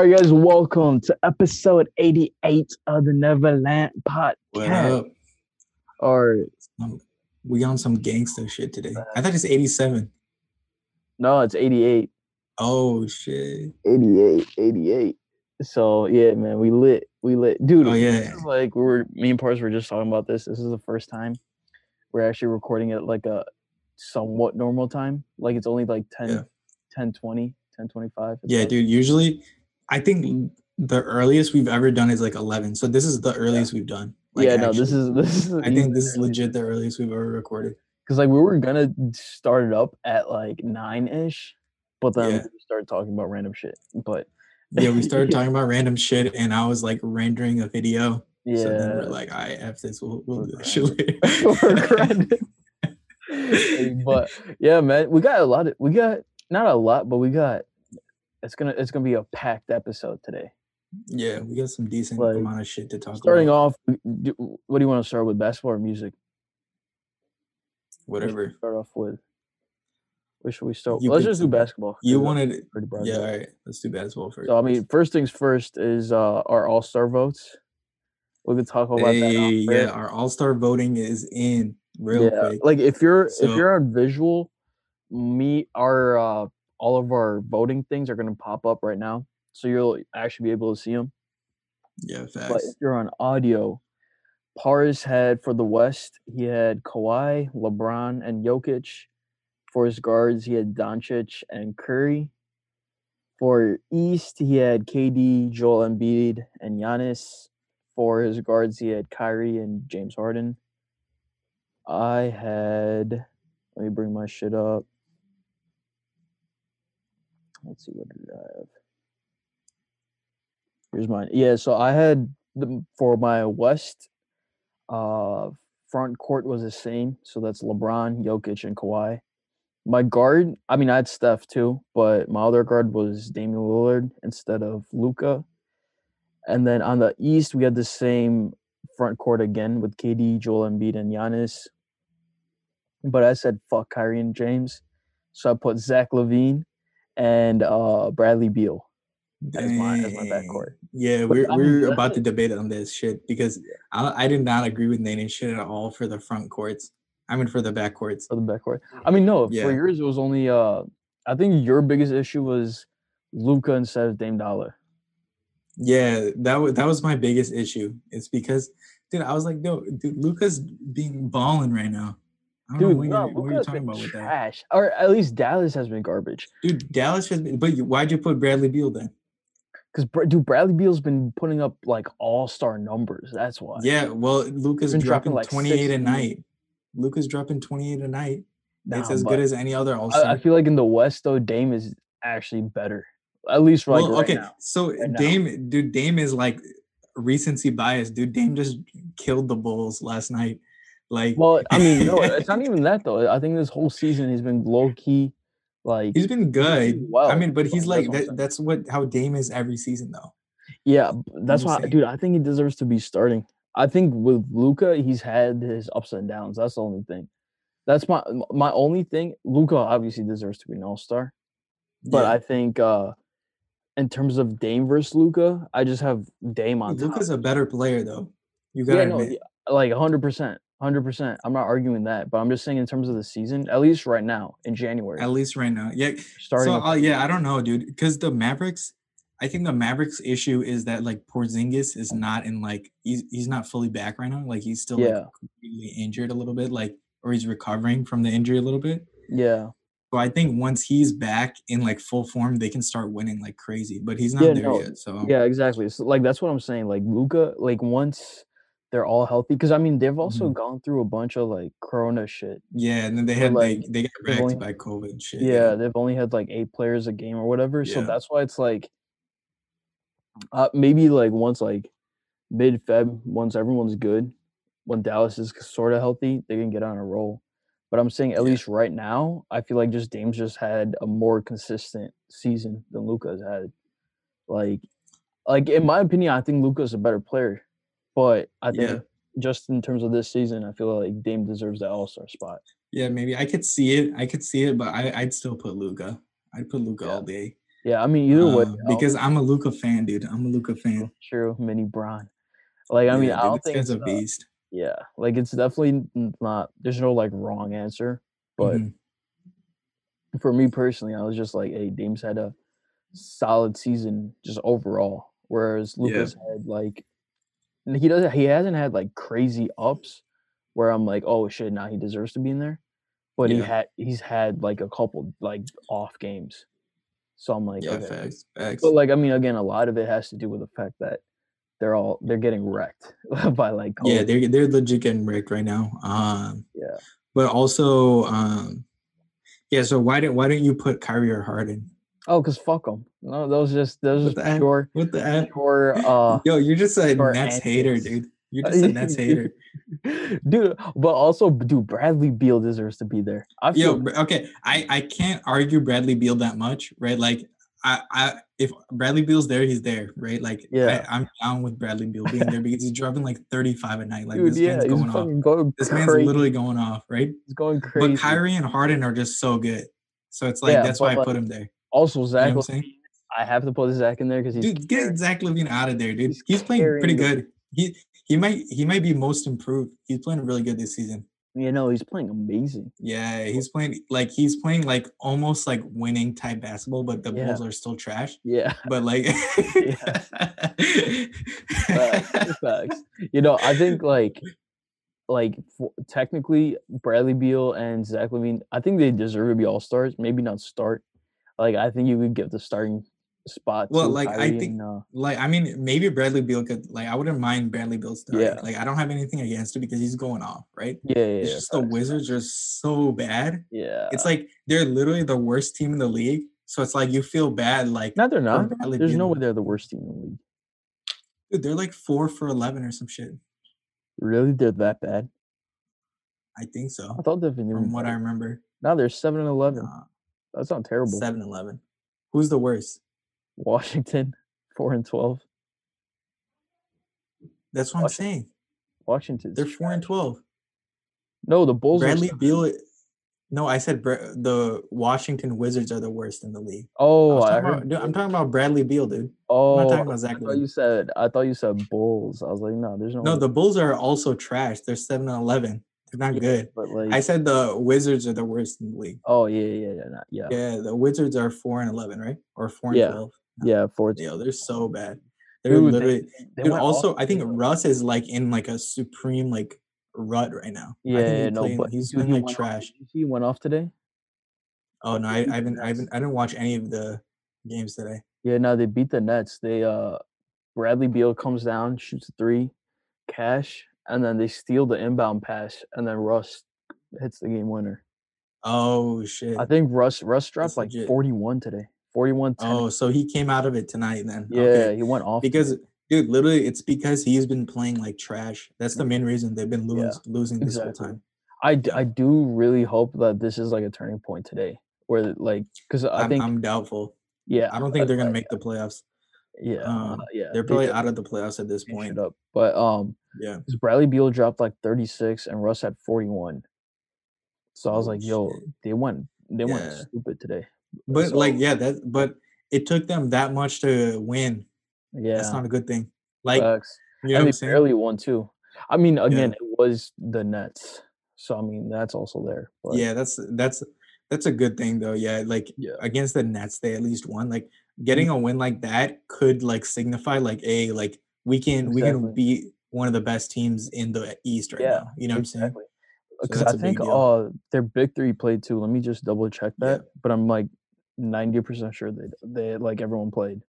All right, guys, welcome to episode 88 of the Nevaland Podcast. What up? Or Um, we on some gangster shit today. I thought it's 87. no, it's 88. Oh shit. 88, 88. So yeah, man, we lit. We lit. Dude, Oh, yeah. like we were me and Paras were just talking about this. This is the first time we're actually recording it like a somewhat normal time. Like it's only like 10, Yeah. 10 20, 10 25. Yeah, like- dude. Usually I think the earliest we've ever done is like 11. So this is the earliest we've done. Like, yeah, no, this is this is I think this is legit the earliest we've ever recorded. because like we were gonna start it up at like nine ish, but then Yeah. we started talking about random shit. But Yeah, we started talking about random shit and I was like rendering a video. yeah, So then we're like, I I F this, we'll, we'll do that shit later. We're grinding. Hey, but yeah, man, we got a lot of we got not a lot, but we got it's gonna it's gonna be a packed episode today. yeah, we got some decent Like, amount of shit to talk Starting about. off, do- what do you want to start with, basketball or music? What Whatever. Start off with. Where should we start? You Let's just do basketball. You wanted pretty broad. Yeah, all right. Let's do basketball first. So I mean, first things first is uh our All Star votes. We can talk about that. Hey, air. yeah, our all star voting is in real yeah, quick. like if you're if you're on visual, me our uh all of our voting things are gonna pop up right now, so you'll actually be able to see them. yeah, But if you're on audio, Paras had for the West, he had Kawhi, LeBron, and Jokic. For his guards, he had Doncic and Curry. For East, he had KD, Joel Embiid, and Giannis. For his guards, he had Kyrie and James Harden. I had, let me bring my shit up. Let's see, what did I have? Here's mine. Yeah, so I had the for my West, uh, front court was the same. So that's LeBron, Jokic, and Kawhi. My guard, I mean, I had Steph too, but my other guard was Damian Lillard instead of Luka. And then on the East, we had the same front court again with KD, Joel Embiid, and Giannis. But I said fuck Kyrie and James, so I put Zach LaVine and uh, Bradley Beal as my as my backcourt. Yeah, But, we're I mean, we're about it. to debate on this shit because I, I did not agree with Nate and shit at all for the front courts. I mean for the back courts. for the backcourt. I mean, no, Yeah. for yours it was only. uh I think your biggest issue was Luka instead of Dame Dolla. Yeah, that was that was my biggest issue. It's because, dude, I was like, no, dude, Luka's being balling right now. Dude, what, no, what you're talking about with that. trash, or at least Dallas has been garbage. Dude, Dallas has been, but why'd you put Bradley Beal then? Because dude, Bradley Beal's been putting up like all star numbers. That's why. Yeah, well, Luka's dropping, dropping like, 28 six a night. Luka's dropping 28 a night. it's Nah, as good as any other All I, I feel like in the West though, Dame is actually better. At least like Well, right okay, now. so uh, Right now. Dame, dude, Dame is like recency bias. Dude, Dame just killed the Bulls last night. Like, Well, I mean, no, it's not even that though. I think this whole season he's been low key, like he's been good. well, I mean, but he's like, like that's what that, that's what how Dame is every season though. Yeah, that's why, dude. I think he deserves to be starting. I think with Luka, he's had his ups and downs. That's the only thing. That's my my only thing. Luka obviously deserves to be an all star, but Yeah. I think uh in terms of Dame versus Luka, I just have Dame on top. Luka's a better player though. You gotta no, admit. yeah, like hundred percent, hundred percent. I'm not arguing that, but I'm just saying in terms of the season, at least right now in January, At least right now. Yeah. starting. so uh, yeah, I don't know, dude. Because the Mavericks, I think the Mavericks issue is that like Porzingis is not in like he's he's not fully back right now. Like he's still Yeah. like completely injured a little bit, like or he's recovering from the injury a little bit. yeah, So I think once he's back in like full form, they can start winning like crazy. But he's not Yeah, there no, yet. So Yeah, exactly. So like that's what I'm saying. Like Luka, like once they're all healthy, because I mean they've also Mhm. gone through a bunch of like Corona shit. yeah, and then they had like, like they got they've only- wrecked by COVID shit. Yeah, they've only had like eight players a game or whatever. So that's why it's like, uh, maybe like once like mid Feb, once everyone's good, when Dallas is sort of healthy, they can get on a roll. But I'm saying at Yeah. least right now, I feel like just Dame's just had a more consistent season than Luka's had. Like, like in my opinion, I think Luka's a better player. But I think Yeah. just in terms of this season, I feel like Dame deserves that All Star spot. Yeah, maybe I could see it. I could see it, but I, I'd still put Luka. I'd put Luka Yeah. all day. Yeah, I mean either way, Uh, I'll- because I'm a Luka fan, dude. I'm a Luka fan. true, mini Bron. Like I mean, Yeah, I dude, don't think it's, a uh, beast. yeah, like it's definitely not. There's no like wrong answer, but Mhm. for me personally, I was just like, hey, Dame's had a solid season just overall, whereas Yeah. Luka's had like he doesn't he hasn't had like crazy ups where I'm like, oh shit, now he deserves to be in there. But he had he's had like a couple like off games. So I'm like, yeah, okay. facts, facts. But like I mean, again, a lot of it has to do with the fact that they're all they're getting wrecked by like yeah, they're they're legit getting wrecked right now. Um, yeah. but also, um, yeah. So why didn't why didn't you put Kyrie or Harden? Oh, cause fuck them. No, those just those What just pure With the heck? pure uh Yo, you're just a Nets hater, dude. You're just a Nets hater. dude. But also, dude, Bradley Beal deserves to be there. I Yo, feel br- okay, I I can't argue Bradley Beal that much, right? Like, I I if Bradley Beal's there, he's there, right? Like, Yeah. I, I'm down with Bradley Beal being there because he's dropping like 35 a night. Like, dude, this yeah, man's going off. going This man's literally going off, right? he's going crazy. But Kyrie and Harden are just so good. So it's like Yeah, that's why I put him there. Also, You Zach, know I'm LaVine. I have to put Zach in there because he's Dude, get Zach LaVine out of there, dude. he's He's, playing pretty good. He he might he might be most improved. He's playing really good this season. you know he's playing amazing. Yeah, he's playing like he's playing like almost like winning type basketball, but the Yeah. Bulls are still trash. Yeah, But like, Facts, facts. You know, I think like like f- technically Bradley Beal and Zach LaVine, I think they deserve to be all stars. Maybe not start. Like I think you could give the starting spot. Well, to like, I think- and, uh, like I mean, maybe Bradley Beal could like I wouldn't mind Bradley Beal starting. Yeah. Like I don't have anything against it because he's going off, right? yeah, yeah, It's yeah, just the Wizards are so bad. Yeah, It's like they're literally the worst team in the league. So it's like you feel bad, like no, they're not. Bradley There's no way they're the worst team in the league. dude, they're like four for eleven or some shit. Really, they're that bad? I think so. I thought they've been From what I remember. Now they're seven and eleven. Nah, That's not terrible. 7 11. Who's the worst? Washington, four and twelve. That's what I'm saying. Washington. They're 4 and 12. No, the Bulls. are Bradley. Beal. No, I said Bra- the Washington Wizards are the worst in the league. I Oh, I talking heard. about, dude, I'm talking about Bradley Beal, dude. Oh, I'm not talking oh, about Zach I thought you said. I thought you said Bulls. I was like, no, there's no. No, way. the Bulls are also trash. They're 7 and 11. They're not Yeah, good. But like, I said the Wizards are the worst in the league. oh yeah, yeah, yeah, not, yeah, yeah, Yeah, the Wizards are 4 and 11, right? Or 4 and Yeah. 12. Four. Yo, they're so bad. They're Dude, literally. they Dude, also, off I think Russ is like in like a supreme like rut right now. I Yeah, think yeah, he's no, playing- but he's dude, been like off- trash. did he went off today. Oh no, I, I haven't, I haven't, I didn't watch any of the games today. Yeah, no, they beat the Nets. They uh, Bradley Beal comes down, shoots a three, cash, and then they steal the inbound pass, and then Russ hits the game winner. Oh shit. I think Russ Russ dropped That's like legit. 41 today. 41 10. Oh, so he came out of it tonight then. yeah, Okay. he went off Because today. dude, literally, it's because he's been playing like trash. That's the main reason they've been Yeah, losing losing this exactly. whole time. I, d- I do really hope that this is like a turning point today, where like because I I'm, think I'm doubtful. yeah I don't think they're gonna uh, make the playoffs. Yeah uh, um, yeah They're probably did out of the playoffs at this point. up. But um, Yeah. Bradley Beal dropped like 36 and Russ had 41, so I was Oh, like, yo, they went they went stupid today. But like, yeah, that but it took them that much to win. Yeah, That's not a good thing. Like, facts. you know and they barely won too. I mean, again, it was the Nets, so I mean that's also there. But yeah, that's that's that's a good thing though. Yeah, like yeah, against the Nets, they at least won. Like getting a win like that could like signify like a like we can we can beat one of the best teams in the East right Yeah, now. You know what I'm saying? exactly. So Because that's I a think uh their big three played too. Let me just double check Yeah. that. But I'm like ninety percent sure they they like everyone played.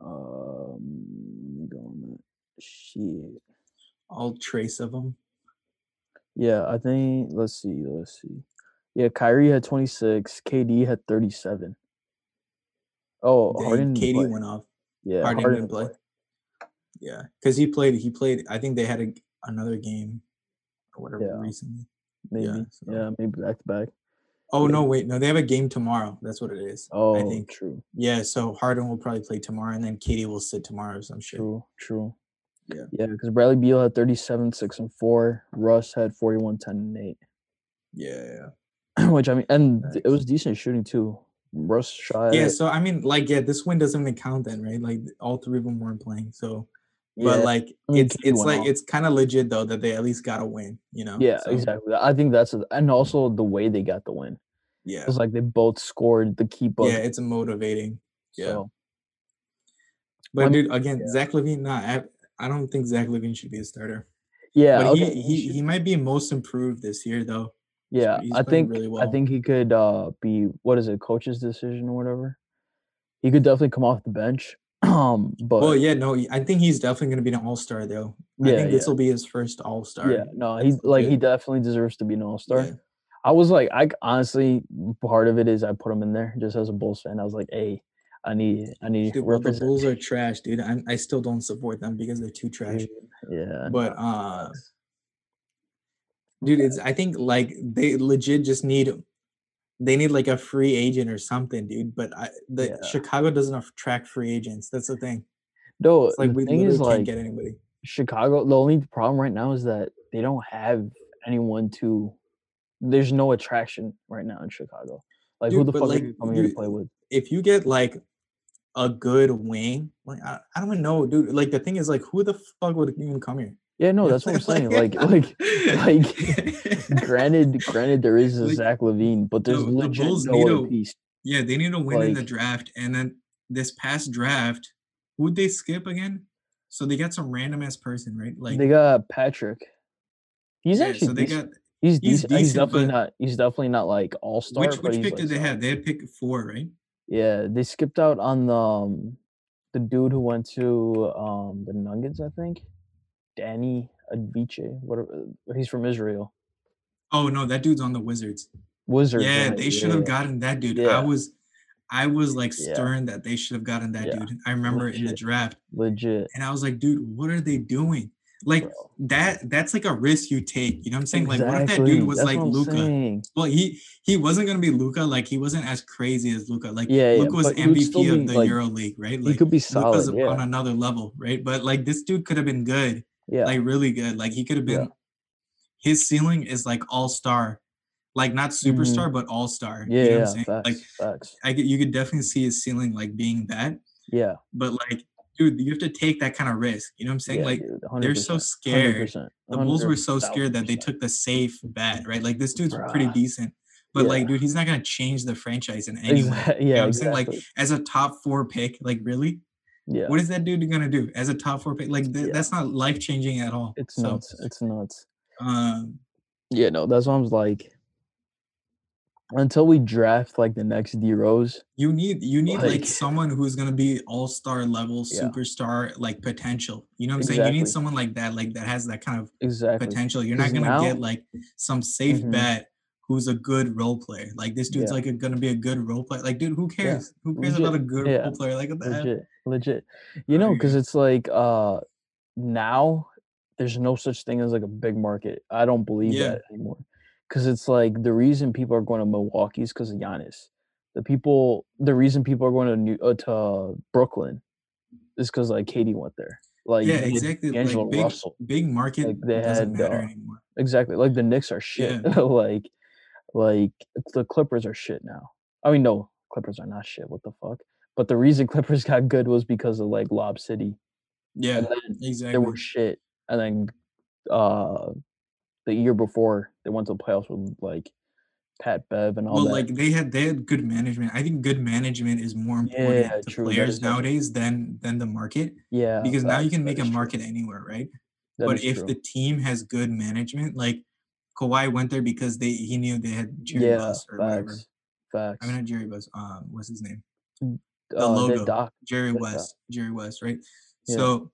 Um, let me go on that. Shit. All trace of them. Yeah, I think. Let's see. Let's see. Yeah, Kyrie had 26. KD had 37. Oh, Harden. KD play. went off. Yeah, Harden Harden didn't play. Yeah, because he played. He played. I think they had a, another game or whatever Yeah. recently. Maybe. Yeah, Yeah, maybe back to back. Oh Yeah. no, wait, no, they have a game tomorrow. That's what it is. Oh, I think. true, Yeah, so Harden will probably play tomorrow, and then KD will sit tomorrow or some shit. true, true. Yeah. Yeah, because Bradley Beal had 37, 6, and 4. Russ had 41, 10, and 8. Yeah, yeah. Which I mean, and th- it was decent shooting too. Russ shot. Yeah, so I mean, like, yeah, this win doesn't even count then, right? Like, all three of them weren't playing. So, but Yeah, like, I mean, it's it's like off. it's kind of legit though that they at least got a win. You know? yeah, So, exactly. I think that's a, and also the way they got the win. Yeah, It's like they both scored the key yeah, buzzer. it's motivating. Yeah, So but mean, dude, again, yeah. Zach LaVine, nah, I, I don't think Zach LaVine should be a starter. yeah, but okay, he he, he might be most improved this year though. Yeah, I think really I think he could uh be what is it, coach's decision or whatever. He could definitely come off the bench. Um, but Well, yeah, no, I think he's definitely gonna be an all star though. I Yeah, think this yeah. will be his first all star. yeah, no, he like he definitely deserves to be an all star. Yeah. I was like, I honestly, part of it is I put him in there just as a Bulls fan. I was like, hey, I need, I need Dude, well, the. Bulls are trash, dude. I, I still don't support them because they're too trash. Yeah, But uh, dude, it's I think like they legit just need they need like a free agent or something, dude. But I, the Yeah. Chicago doesn't attract free agents. That's the thing. no, It's like we literally can't like get anybody. Chicago. The only problem right now is that they don't have anyone to. There's no attraction right now in Chicago. Like who the fuck like, are you coming here to play with? If you get like a good wing, like I, I don't even know, dude. Like the thing is, like, who the fuck would even come here? Yeah, no, that's what I'm saying. Like, like, like. Granted, granted, there is a Like, Zach LaVine, but there's the- the legit Bulls no need other a- piece. Yeah, they need to win in the draft. And then this past draft, who'd they skip again? So they got some random ass person, right? Like they got Patrick. He's yeah, actually so they decent. got he's, he's decent. He's, definitely not. He's definitely not like all star. which which pick did they have? They had pick four, right? Yeah, they skipped out on the um, the dude who went to um the Nuggets, I think. Deni uh, Avdija, eh, whatever. Uh, he's from Israel. Oh no, that dude's on the Wizards. Wizards. yeah, right, they should have yeah. gotten that dude. Yeah. I was I was like Yeah. stern that they should have gotten that Yeah. dude. I remember in the draft. legit. And I was like, dude, what are they doing? Like bro. that that's like a risk you take. You know what I'm saying? Like what if that dude was that's like Luka? Well, he he wasn't gonna be Luka. Like he wasn't as crazy as Luka. Like Yeah, yeah, Luka was but he would still MVP be, of the like- Euro League, right? He Like could be Luka's solid. Yeah, on another level, right? But like this dude could have been good, yeah, like really good. Like he could have Yeah. been. His ceiling is like all star, like not superstar, but all star. Mm-hmm. yeah, you know yeah. what I'm saying? Facts, Like facts. I could, you could definitely see his ceiling like being that. Yeah, But like, dude, you have to take that kind of risk. You know what I'm saying? yeah, like dude, they're so 100%, scared. 100%, the Bulls were so 100,000%. scared that they took the safe bet, right? Like this dude's pretty decent, but like, dude, he's not gonna change the franchise in any way. Exact- You know yeah, what I'm saying? Like as a top four pick, like really, yeah, what is that dude gonna do as a top four pick? Like th- Yeah. that's not life changing at all. it's so, nuts. It's nuts. um, Yeah, no, that's what I'm like, until we draft like the next D Rose, you need you need like, Like- someone who's gonna be all star level, Yeah. superstar like potential. You know what I'm saying? You need someone like that, like that has that kind of exactly. potential. You're not gonna now- get like some safe Mhm. bet who's a good role player. Like this dude's Yeah. like a, gonna be a good role player. Like, dude, who cares? Who cares Legit. about a good Yeah. role player? Like what the? Legit. You know, because it's like uh now there's no such thing as like a big market. I don't believe Yeah. that anymore. Because it's like the reason people are going to Milwaukee is because of Giannis. The people, the reason people are going to New uh, to Brooklyn is because like KD went there. Like yeah, exactly. D'Angelo Like big, Russell. big market Like, they doesn't had, matter uh, anymore. Exactly. Like the Knicks are shit. Yeah. like, like the Clippers are shit now. I mean, no, Clippers are not shit. What the fuck? But the reason Clippers got good was because of like Lob City. Yeah, then they were shit. And then uh the year before they went to the playoffs with like Pat Bev and all Well, that. like they had they had good management. I think good management is more important Yeah, to true, players nowadays than than the market yeah. because now you can make a is true, market anywhere, right? that but if true. the team has good management, like Kawhi went there because they he knew they had Jerry yeah, Buss or whatever. facts. Facts. I mean not Jerry Buss. Um, what's his name? The uh, logo. Doc, Jerry Yeah. West. Jerry West, right? Yeah. So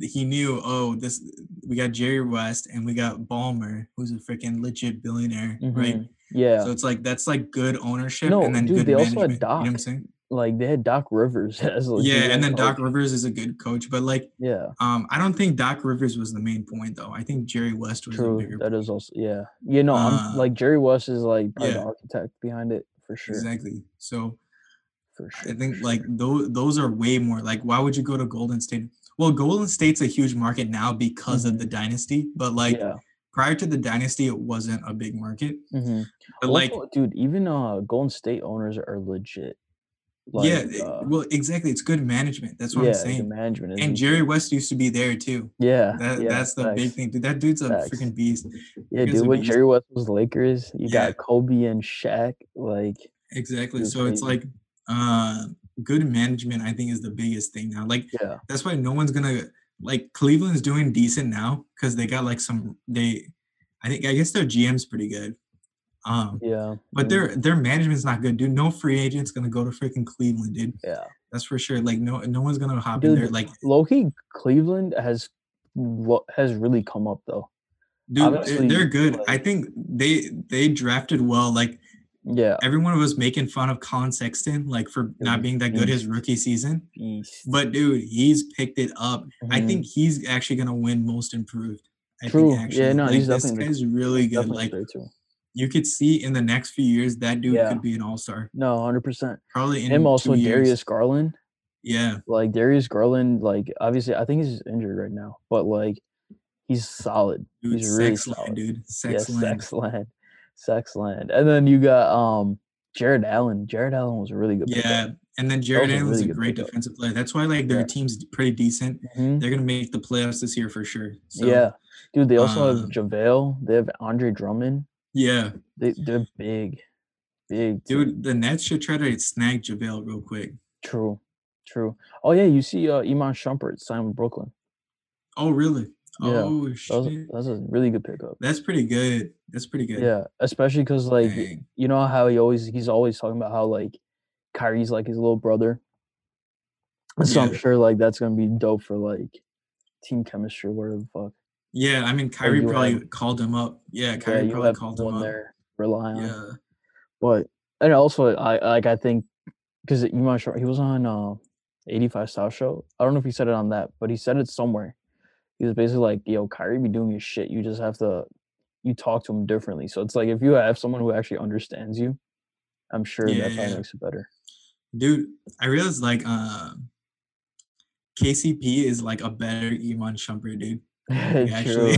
he knew, oh, this we got Jerry West and we got Ballmer, who's a freaking legit billionaire, right? mhm, Yeah. So it's like that's like good ownership No, and then dude, good they also had Doc. You know what I'm saying? like they had Doc Rivers as like Yeah, and then Doc. Rivers is a good coach, but like Yeah, um I don't think Doc Rivers was the main point though. I think Jerry West was the true. bigger That point. is also yeah. You know, I'm Uh, like Jerry West is like probably the architect behind it for sure. Exactly. So For I think like those those are way more like why would you go to Golden State? Well, Golden State's a huge market now because of the dynasty, but like yeah. prior to the dynasty, it wasn't a big market. hmm But like, dude, even uh, Golden State owners are legit. yeah, Like, it- uh, well, exactly. It's good management. That's what yeah, I'm saying. management And. Jerry West used to be there too. Yeah, That yeah, that's the big thing, dude. That dude's a Facts. freaking beast. Yeah, dude. When. Jerry West was Lakers, you Yeah. got Kobe and Shaq. Like, Exactly. So it's like uh good management, I think, is the biggest thing now. Like yeah, that's why no one's gonna like Cleveland's doing decent now because they got like some they I think I guess their GM's pretty good. Um yeah. but mm, their their management's not good, dude. No free agent's gonna go to freaking Cleveland, dude. yeah. That's for sure. Like no no one's gonna hop in there. Like Loki Cleveland has lo- has really come up though. dude, obviously, they're good. I think they they drafted well. Like Yeah, everyone was making fun of Collin Sexton, like for not being that good his rookie season. But dude, he's picked it up. I Mhm. think he's actually gonna win most improved. I True. think Yeah, actually, no, like, he's this definitely guy's really good. Like you could see in the next few years that dude Yeah. could be an all star. No, hundred percent. Probably in Him also two years. Darius Garland. Yeah, Like Darius Garland, like obviously I think he's injured right now, but like he's solid. dude, he's really sex solid. dude, Yeah, land. sex land, sex land. And then you got um Jarrett Allen. Jarrett Allen was a really good. Yeah, and then Jarrett was a Allen was really a great pickup. defensive player. That's why like their Yeah. team's pretty decent. Mhm. They're gonna make the playoffs this year for sure. So, yeah, dude. They also um, have JaVale. They have Andre Drummond. yeah, They they're big, big. team. dude. The Nets should try to snag JaVale real quick. True, true. Oh yeah, you see uh, Iman Shumpert signed with Brooklyn. Oh really? Yeah, Oh shit. was, that was a really good pickup. That's pretty good. That's pretty good. Yeah, especially because like Dang. you know how he always he's always talking about how like Kyrie's like his little brother. So I'm sure like that's gonna be dope for like team chemistry, whatever the fuck. Yeah, I mean Kyrie probably have- called him up. Yeah, Yeah, Kyrie you probably called him up. there rely on. Yeah. But and also I like I think because you might Shumpert, he was on uh 85 South Show. I don't know if he said it on that, but he said it somewhere. He was basically like, "Yo, Kyrie be doing his shit. You just have to, you talk to him differently." So it's like if you have someone who actually understands you, I'm sure that probably Yeah. makes it better. Dude, I realized like uh KCP is like a better Iman Shumpert, dude. Like, true.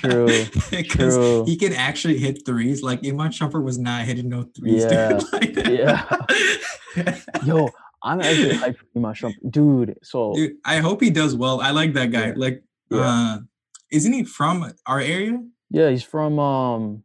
True, Because true. he can actually hit threes. Like Iman Shumpert was not hitting no threes, Yeah, dude. Like, yeah. Yo, I'm actually hyped for Iman Shumpert, dude. So dude, I hope he does well. I like that guy. Yeah, Like yeah. uh isn't he from our area? yeah, he's from um,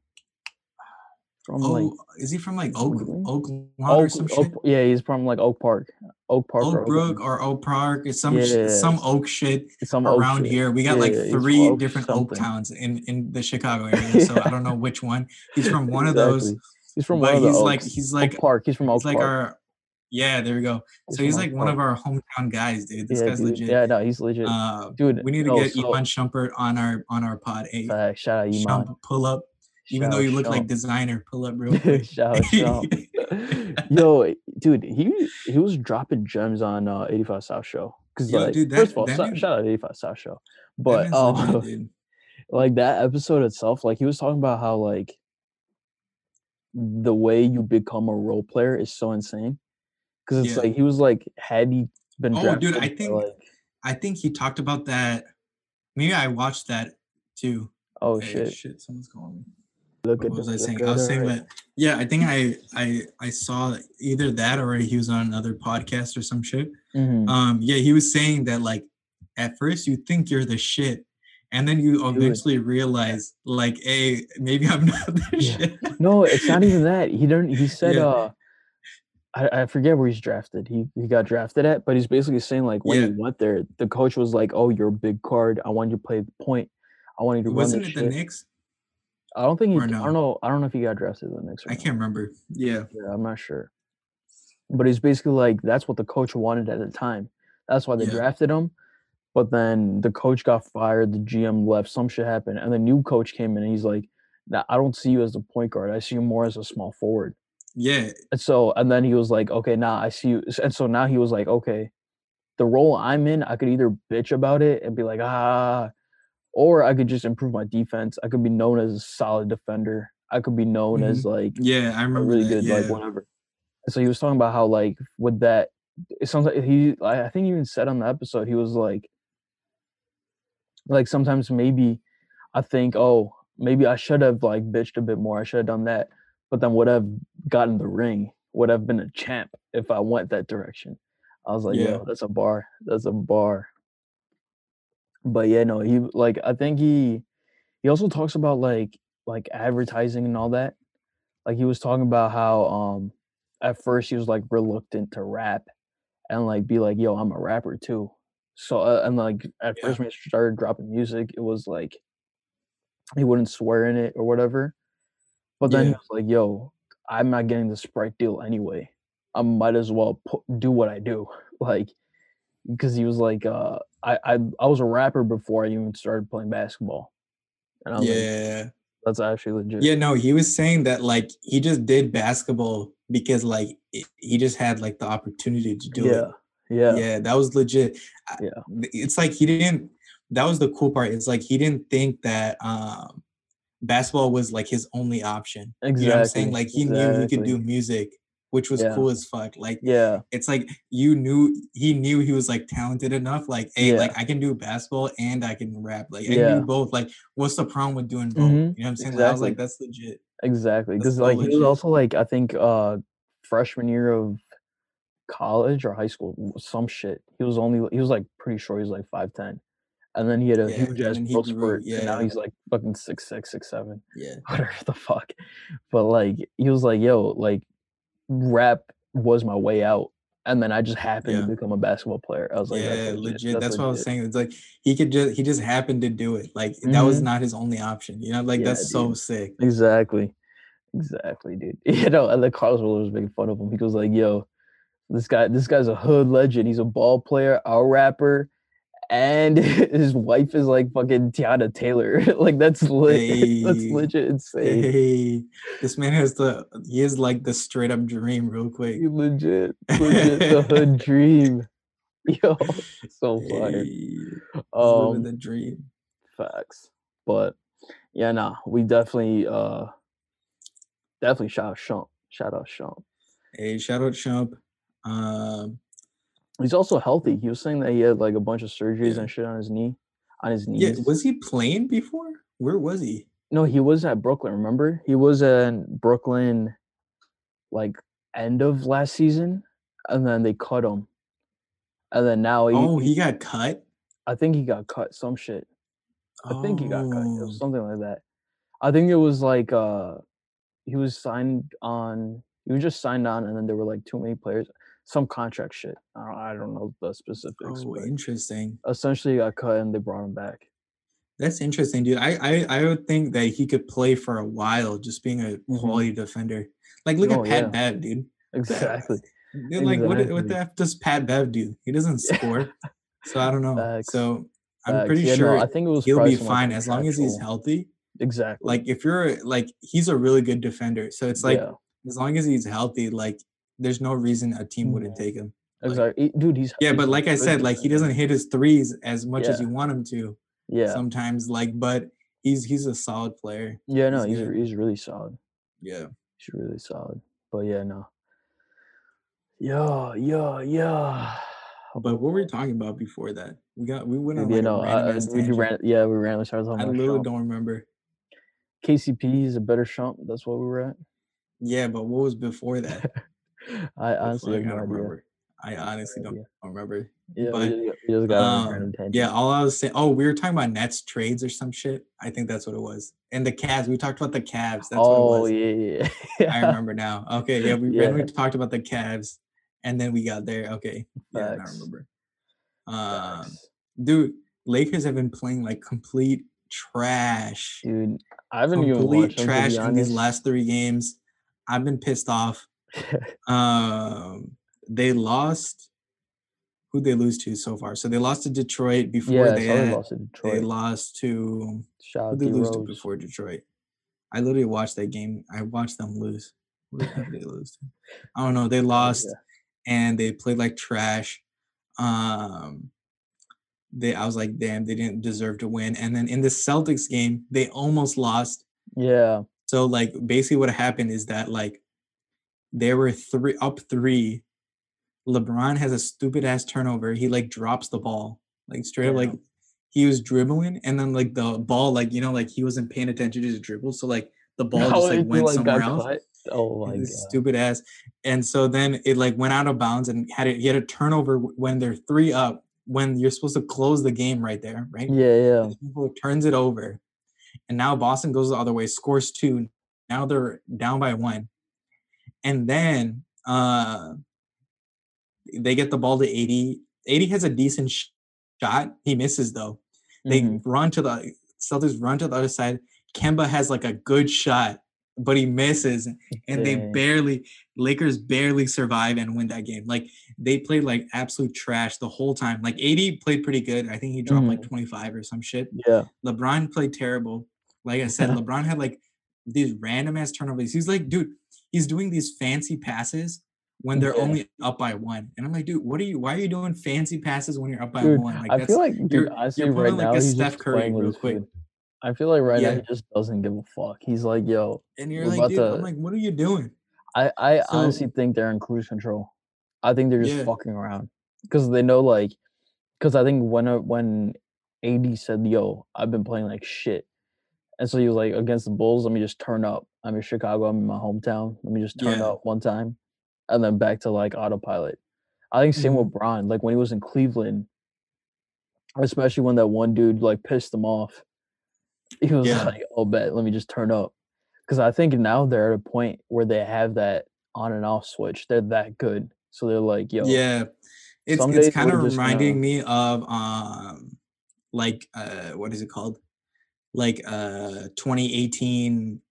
from Oh, like is he from like Oak Green? Oak or some Oak- shit? yeah, he's from like Oak Park, Oak Park, Oak Brook or Oak Park some sh- Yeah, some Oak shit some Oak around shit. here. We got Yeah, like he's three Oak different Oak towns in in the Chicago area. So I don't know which one. He's from one of those. He's from one of the he's like Oaks. he's Oak like Park. He's from Oak he's like Park. our yeah. There we go. So he's like one of our hometown guys, dude. This yeah, guy's dude. legit. Yeah, no, he's legit, Uh, dude. we need to no, get so- Iman Shumpert on our on our pod. Hey, Facts, shout out Iman. Shump, pull up. Even though you look like designer, pull up real quick. shout out Shump. Yo, dude, he he was dropping gems on uh 85 South Show. Cause Yo, like, dude, that- first of all, shout, man- shout out 85 South Show. But um, legit, like that episode itself, like he was talking about how like the way you become a role player is so insane. Cause it's Yeah. like he was like, had he been Oh, dude, I think- like, I think he talked about that. Maybe I watched that too. oh Hey, shit, someone's calling me. look What at was I saying? I was saying right- that. Yeah, I think I I I saw either that or he was on another podcast or some shit. Mhm. Um, yeah, he was saying that like at first you think you're the shit, and then you Dude. eventually realize like, hey, maybe I'm not the Yeah. shit. no, it's not even that. He didn't. He said, Yeah. uh, I, I forget where he's drafted. He he got drafted at, but he's basically saying like when Yeah. he went there, the coach was like, "Oh, you're a big card. I want you to play the point. I want you to Wasn't run it the shit." Knicks? I don't think he. or I don't know. I don't know if he got drafted the Knicks. I not. can't remember. Yeah. Yeah, I'm not sure. But he's basically like that's what the coach wanted at the time. That's why they Yeah. drafted him. But then the coach got fired, the GM left, some shit happened, and the new coach came in and he's like, nah, I don't see you as the point guard. I see you more as a small forward. Yeah. And so and then he was like, Okay, now I see you and so now he was like, Okay, the role I'm in, I could either bitch about it and be like, ah, or I could just improve my defense. I could be known as a solid defender. I could be known as like Yeah, I remember really that, good, like whatever. And so he was talking about how like with that, it sounds like he. I I think he even said on the episode he was like, like sometimes maybe I think, oh, maybe I should have like bitched a bit more. I should have done that. But then would have gotten the ring, would have been a champ if I went that direction. I was like, Yeah. yo, that's a bar. That's a bar. But yeah, no, he like I think he he also talks about like like advertising and all that. Like he was talking about how um at first he was like reluctant to rap and like be like, yo, I'm a rapper too. So uh, and like at Yeah. first when he started dropping music, it was like he wouldn't swear in it or whatever. But then he was like, yo, I'm not getting the Sprite deal anyway. I might as well do what I do. Like, because he was like, uh, I, I I was a rapper before I even started playing basketball. And I was like, Yeah. that's actually legit. Yeah, no, he was saying that like he just did basketball because like it, he just had like the opportunity to do yeah. it. Yeah. Yeah, that was legit. Yeah. It's like he didn't that was the cool part. It's like he didn't think that um basketball was like his only option. Exactly. You know what I'm saying? Like he knew he could do music, which was Yeah. cool as fuck. Like Yeah. it's like you knew he knew he was like talented enough. Like, hey, Yeah. like I can do basketball and I can rap. Like I Yeah. do both. Like, what's the problem with doing both? Mhm, You know what I'm saying? Like, I was like, that's legit. Exactly. Because so like he was also like I think uh freshman year of college or high school, some shit. He was only he was like pretty sure he was like five ten. And then he had a Yeah, huge ass growth spurt. And now yeah. he's like fucking six six, six seven. Yeah. Whatever the fuck. But like he was like, yo, like rap was my way out. And then I just happened Yeah. to become a basketball player. I was like, yeah, that's legit. legit. That's what I was saying. It's like he could just he just happened to do it. Like that was Mhm. not his only option. You know, like Yeah, that's so sick. Exactly. Exactly, dude. You know, and then Karlous Miller was making fun of him. He goes like, yo, this guy, this guy's a hood legend. He's a ball player, a rapper, and his wife is like fucking Teyana Taylor. like that's lit. that's legit insane. Hey, this man has the he is like the straight up dream real quick. You legit, legit the hood dream. Yo, so fire. Hey, he's living Um, the dream. facts. But yeah, nah, we definitely, uh, definitely shout out Shump. Shout out Shump. Hey, shout out Shump. Um, He's also healthy. He was saying that he had like a bunch of surgeries Yeah. and shit on his knee, on his yeah, knees. was he playing before? Where was he? no, he was at Brooklyn. Remember, he was in Brooklyn, like end of last season, and then they cut him, and then now he, Oh, he got cut. I think he got cut. Some shit. I think he got cut. It Oh, was something like that. I think it was like uh, he was signed on. He was just signed on, and then there were like too many players. Some contract shit. I don't, I don't know the specifics, Oh, interesting. essentially got cut and they brought him back. That's interesting, dude. I, I I would think that he could play for a while, just being a Mhm. quality defender. Like, look Oh, at Pat yeah. Bev, dude. Exactly. Dude, like, what what the f does Pat Bev do? He doesn't score, so I don't know. Facts. So I'm Facts. pretty Yeah, no, sure I think it was he'll be fine as long as he's healthy. Exactly. Like, if you're like, he's a really good defender. So it's like, yeah, as long as he's healthy, like, there's no reason a team wouldn't take him. like- exactly. Dude, he's Yeah, but like I said, like he doesn't hit his threes as much as you want him to Yeah. sometimes. Like, but he's he's a solid player. yeah, no, he's he's he's really solid. Yeah. He's really solid. But yeah, no. Yeah, yeah, yeah. But what were we talking about before that? We got we went on you like a I, we ran, yeah, we randomly started talking I literally Shump. don't remember. KCP is a better Shump. That's what we were at. Yeah, but what was before that? I honestly I don't idea. remember. I honestly don't remember. Yeah, But, we just, got Um, yeah, all I was saying. Oh, we were talking about Nets trades or some shit. I think that's what it was. And the Cavs. We talked about the Cavs. That's oh what it was. yeah, yeah. I remember now. Okay, yeah, we Yeah. randomly talked about the Cavs, and then we got there. Okay, yeah, I remember. Um, Facts. dude, Lakers have been playing like complete trash. Dude, I haven't even complete to trash in these last three games. I've been pissed off. Um, they lost. Who they lose to so far? So they lost to Detroit before yeah, they had, lost to Detroit. they lost to Shout who they lose to before Detroit. I literally watched that game. I watched them lose. Who the heck did they lose to? I don't know. They lost and they played like trash. Um, they I was like, damn, they didn't deserve to win. And then in the Celtics game, they almost lost. Yeah, So like basically what happened is that like they were three up three. LeBron has a stupid ass turnover. He like drops the ball. Like straight up like he was dribbling, and then like the ball, like you know, like he wasn't paying attention to his dribble, so like the ball just like went like, somewhere else. Cut? Oh my god, stupid ass! And so then it like went out of bounds, and had it. He had a turnover when they're three up, when you're supposed to close the game right there, right? Yeah, yeah. People turns it over, and now Boston goes the other way, scores two. Now they're down by one, and then uh they get the ball to AD. AD has a decent shot. He misses though. They mm-hmm. run to the Celtics run to the other side. Kemba has like a good shot, but he misses, and they barely Lakers barely survive and win that game. Like they played like absolute trash the whole time. Like AD played pretty good. I think he dropped mm-hmm. like 25 or some shit. Yeah. LeBron played terrible. Like I said, LeBron had like these random ass turnovers. He's like, dude, he's doing these fancy passes when they're yeah. only up by one. And I'm like, dude, what are you? Why are you doing fancy passes when you're up by dude, one? Like, I feel like dude, you're, honestly, you're right now like he's Steph Curry real quick. Food. I feel like right yeah. now he just doesn't give a fuck. He's like, yo, and you're like, dude, to... I'm like, what are you doing? I I so, honestly think they're in cruise control. I think they're just yeah. fucking around because they know like, because I think when uh, when AD said, "Yo, I've been playing like shit," and so he was like, "Against the Bulls, let me just turn up. I'm in Chicago. I'm in my hometown. Let me just turn yeah. up one time." and then back to like autopilot. I think same mm-hmm. with Bron. Like when he was in Cleveland, especially when that one dude like pissed him off, he was yeah. like, "Oh, bet, let me just turn up." Because I think now they're at a point where they have that on and off switch. They're that good, so they're like, "Yo." Yeah, it's it's kind of reminding me of um, like uh, what is it called? Like uh, 2018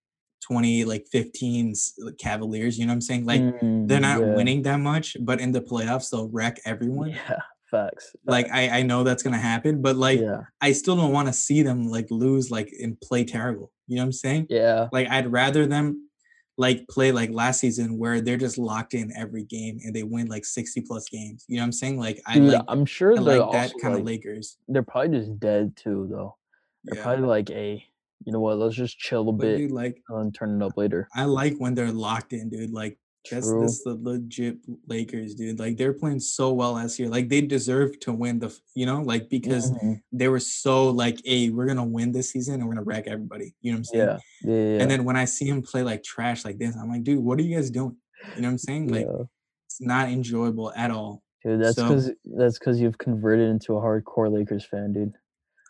20 like 15 Cavaliers, you know what I'm saying? Like mm, they're not yeah. winning that much, but in the playoffs they'll wreck everyone. Yeah, facts. Like I I know that's going to happen, but like yeah. I still don't want to see them like lose like and play terrible. You know what I'm saying? Yeah. Like I'd rather them like play like last season where they're just locked in every game and they win like 60 plus games. You know what I'm saying? Like I Dude, like I'm sure I like that kind like, of Lakers. They're probably just dead too though. They're yeah. probably like a you know what? Let's just chill a bit, dude, like and turn it up later. I like when they're locked in, dude. Like that's True. that's the legit Lakers, dude. Like they're playing so well last year. Like they deserve to win the, you know, like because mm-hmm. they were so like, hey, we're gonna win this season and we're gonna wreck everybody. You know what I'm saying? Yeah. Yeah. yeah. And then when I see him play like trash like this, I'm like, dude, what are you guys doing? You know what I'm saying? Like yeah. it's not enjoyable at all. Dude, that's because so, that's because you've converted into a hardcore Lakers fan, dude.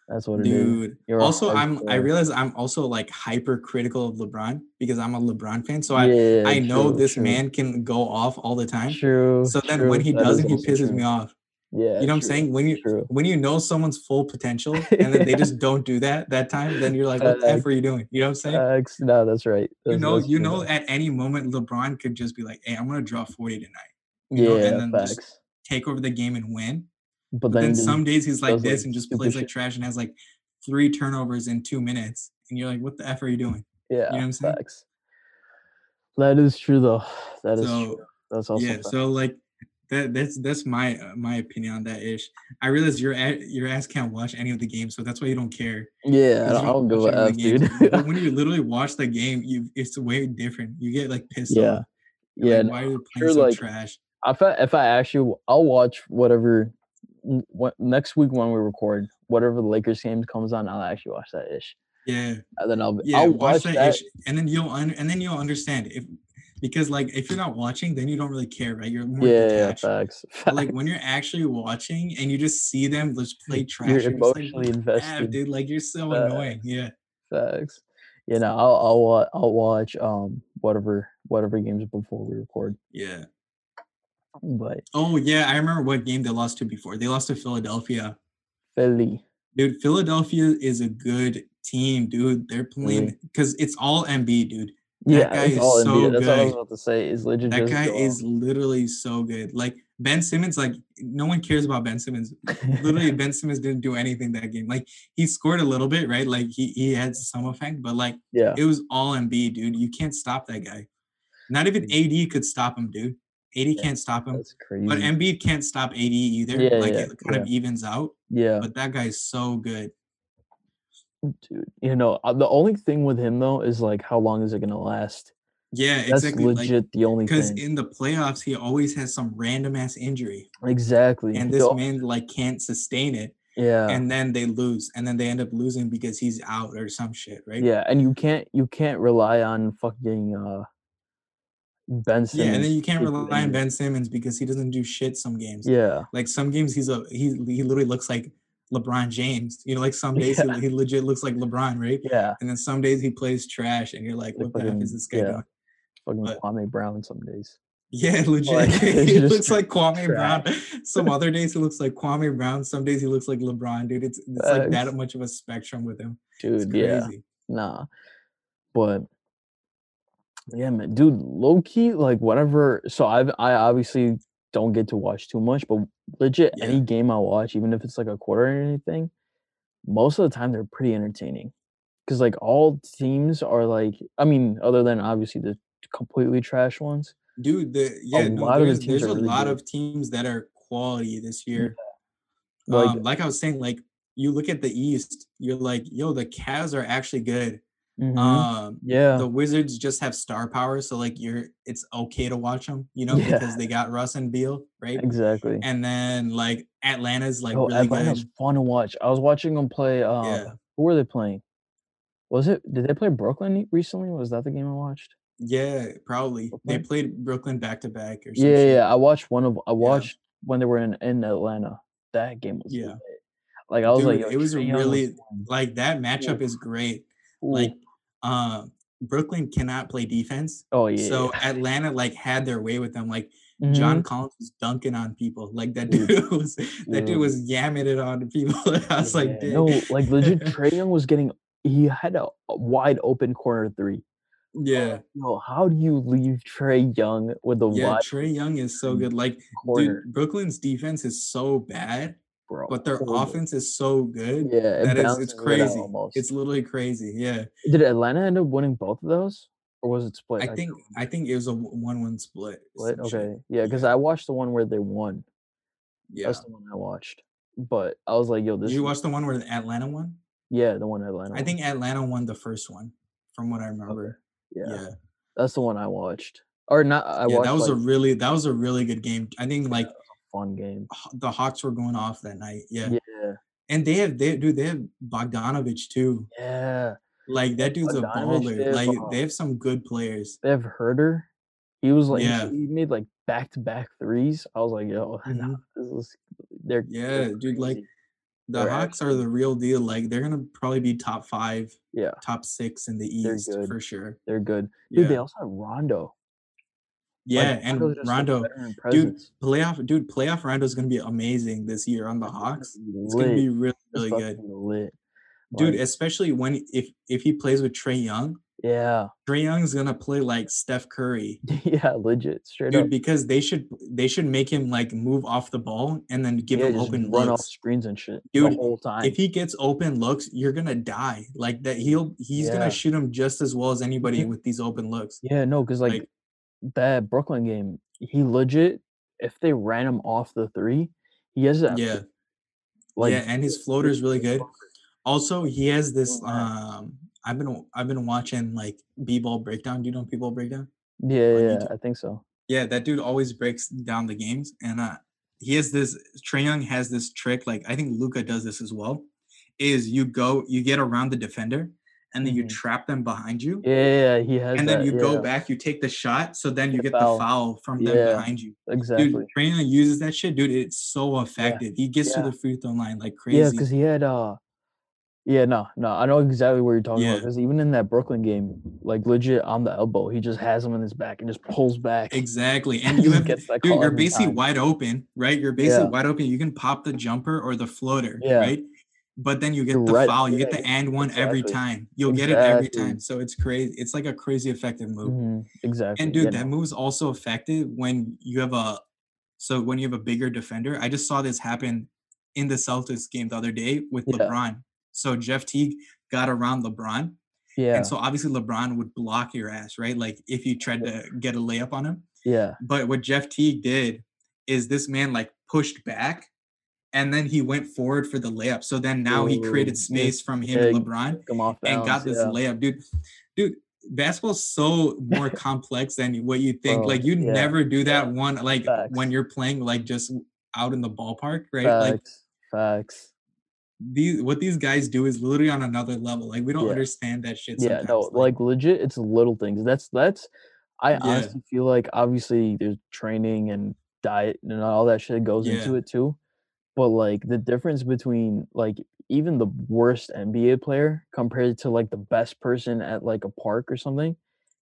That's what it Dude. is. Dude. Also, I'm I realize I'm also like hyper critical of LeBron because I'm a LeBron fan. So I yeah, I know true, this true. man can go off all the time. True. So then true. when he that doesn't, he pisses me off. Yeah. You know what I'm saying? When you when you know someone's full potential and then they just don't do that that time, then you're like, what the F are you doing? You know what I'm saying? Uh, no, that's right. That's, you know, you know, at any moment LeBron could just be like, Hey, I'm gonna draw 40 tonight. You yeah, know, and then facts. just take over the game and win. But, but then, then some days he's like this like and just plays like trash and has like three turnovers in two minutes, and you're like, "What the f are you doing?" Yeah, you know what I'm saying? Facts. That is true, though. That is so, true. That's also yeah. So like that that's that's my uh, my opinion on that ish. I realize your your ass can't watch any of the games, so that's why you don't care. Yeah, I don't, go with F, dude. but when you literally watch the game, you it's way different. You get like pissed yeah. off. Yeah, like, why are you playing sure, so like, trash? If I if I actually I'll watch whatever what, next week when we record, whatever the Lakers game comes on, I'll actually watch that ish. Yeah. And then I'll yeah I'll watch, watch that, that, ish, and then you'll un- and then you'll understand if because like if you're not watching, then you don't really care, right? You're more yeah, detached. Yeah, facts. But, like when you're actually watching and you just see them just play trash, you're emotionally like, invested, dude. Like you're so facts. annoying. Yeah. Facts. You know, I'll I'll I'll watch um whatever whatever games before we record. Yeah. But oh yeah, I remember what game they lost to before. They lost to Philadelphia. Philly. Dude, Philadelphia is a good team, dude. They're playing because it's all Embiid, dude. That yeah, guy is so Embiid. That's good. what I was about to say. Is legit. That guy is literally so good. Like Ben Simmons, like no one cares about Ben Simmons. literally, Ben Simmons didn't do anything that game. Like he scored a little bit, right? Like he he had some effect, but like yeah, it was all Embiid, dude. You can't stop that guy. Not even AD could stop him, dude. AD yeah, can't stop him. That's crazy. But Embiid can't stop AD either. Yeah, like yeah, it kind of evens out. Yeah. But that guy's so good. Dude, you know, uh, the only thing with him though is like how long is it gonna last? Yeah, That's exactly. legit like, the only because in the playoffs he always has some random ass injury. Exactly. And this man like can't sustain it. Yeah. and then they lose, and then they end up losing because he's out or some shit, right? Yeah, and you can't you can't rely on fucking uh Ben Simmons. Yeah, and then you can't to keep it rely on. Ben Simmons because he doesn't do shit some games. Yeah. Like some games, he's a he he literally looks like LeBron James. You know, like some days he, Yeah. he legit looks like LeBron, right? Yeah. And then some days he plays trash, and you're like, what the heck is this guy yeah. doing? Fucking But- Kwame Brown some days. Yeah, legit. Like, he looks like Kwame Brown. Some other days he looks like Kwame Brown. Some days he looks like LeBron, dude. It's it's like that much of a spectrum with him. Dude, yeah. Nah. But yeah, man, dude, low key, like whatever. So I've I obviously don't get to watch too much, but legit Yeah. any game I watch, even if it's like a quarter or anything, most of the time they're pretty entertaining. Cause like all teams are like, I mean, other than obviously the completely trash ones. Dude, the yeah, no, of the there's, there's a really lot good. of teams that are quality this year. Like um, like I was saying, like you look at the East, you're like, yo, the Cavs are actually good. Mhm, Um, yeah. the Wizards just have star power, so like you're, it's okay to watch them, you know, Yeah. because they got Russ and Beal, right? Exactly. And then like Atlanta's like oh, really Atlanta's good. fun to watch. I was watching them play. Uh, Yeah. Who were they playing? Was it? Did they play Brooklyn recently? Was that the game I watched? Yeah, probably. They played Brooklyn back to back or some Yeah, yeah. I watched one of. I watched when they were in in Atlanta. That game was Yeah. lit. Like I was like, Dude, yo, it was a Trae Young really- Like that matchup is great. Like um Brooklyn cannot play defense. oh yeah. So Atlanta like had their way with them. Like Mhm. John Collins was dunking on people. Like that Dude. dude was that dude Dude. was yamming it on people. I was like, Yeah, "Damn." no, like legit. Trae Young was getting. He had a, a wide open corner three. yeah. Yo, how do you leave Trae Young with the Yeah, Trae Young is so good. Like, corner, dude, Brooklyn's defense is so bad, but their offense is so good. Yeah, it That is, it's crazy. It's literally crazy. Yeah, Did Atlanta end up winning both of those, or was it split? I Like, think I think it was a one-one split. split. Okay, yeah, because Yeah. I watched the one where they won. Yeah. That's the one I watched. But I was like, yo, this. Did you watch the one where Atlanta won? Yeah, the one Atlanta. I won. think Atlanta won the first one, from what I remember. Yeah, Yeah, that's the one I watched. Or not? I yeah, that was a really that was a really good game. I think like fun game. The Hawks were going off that night. Yeah, Yeah, and they have they dude they have Bogdanovich too. yeah. Like that dude's a baller. they have, Like uh, they have some good players. They have Huerter. He was like, he- Yeah. he made like back to back threes. I was like, yo, nah, Mhm. this is they're Yeah, they're dude, like. The They're Hawks are the real deal. Like they're gonna probably be top five, yeah, top six in the East for sure. they're good. Dude, Yeah, they also have Rondo. Yeah, Like, and Rondo's just a Rondo, dude, playoff, dude, playoff Rondo is gonna be amazing this year on the Hawks. It's gonna be really, really good, dude. Especially when if if he plays with Trae Young, yeah, Trae Young's gonna play like Steph Curry, yeah, legit, straight dude. up. Because they should they should make him like move off the ball and then give yeah, him open run off looks. screens and shit Dude, the whole time. If he gets open looks, you're gonna die. Like that, he'll he's Yeah. gonna shoot him just as well as anybody with these open looks. yeah, no, because like, like- that Brooklyn game, he legit. If they ran him off the three, he has that. Yeah, like yeah, and his floater is really good. Also, he has this. Um, I've been I've been watching like b-ball breakdown. Do you know b-ball breakdown? Yeah, yeah, YouTube. I think so. Yeah, that dude always breaks down the games, and uh, he has this. Trae Young has this trick. Like I think Luka does this as well. Is you go, you get around the defender, and then you Mhm. trap them behind you, Yeah, yeah, yeah, he has. and then that, you yeah, go back, you take the shot, so then you Get the foul from them behind you. Exactly. Dude, Young uses that shit, dude. It's so effective. He gets yeah. to the free throw line like crazy. Yeah, because he had uh yeah, no, no, I know exactly what you're talking about. Because even in that Brooklyn game, like legit on the elbow, he just has him in his back and just pulls back. Exactly. and you have dude, you're basically time. wide open, right? You're basically Yeah. wide open. You can pop the jumper or the floater, Yeah. right? But then you get the right. foul, you get the and one every time. You'll get it every time. So it's crazy. It's like a crazy effective move. Mhm, exactly. And yeah, dude, that no, move's also effective when you have a so when you have a bigger defender. I just saw this happen in the Celtics game the other day with Yeah. LeBron. So Jeff Teague got around LeBron. yeah, And so obviously LeBron would block your ass, right? Like if you tried to get a layup on him. yeah, But what Jeff Teague did is this man like pushed back and then he went forward for the layup. So then now he created space from him and LeBron off and got this yeah. layup. Dude, dude, basketball's so more complex than what you think. Like you'd yeah, never do that one like Facts. when you're playing like just out in the ballpark, right? Like Facts, facts. these what these guys do is literally on another level. Like we don't Yeah. understand that shit. Yeah, Sometimes. no, like legit, it's little things. That's that's I honestly feel like obviously there's training and diet and all that shit goes into it too. But like the difference between like even the worst NBA player compared to like the best person at like a park or something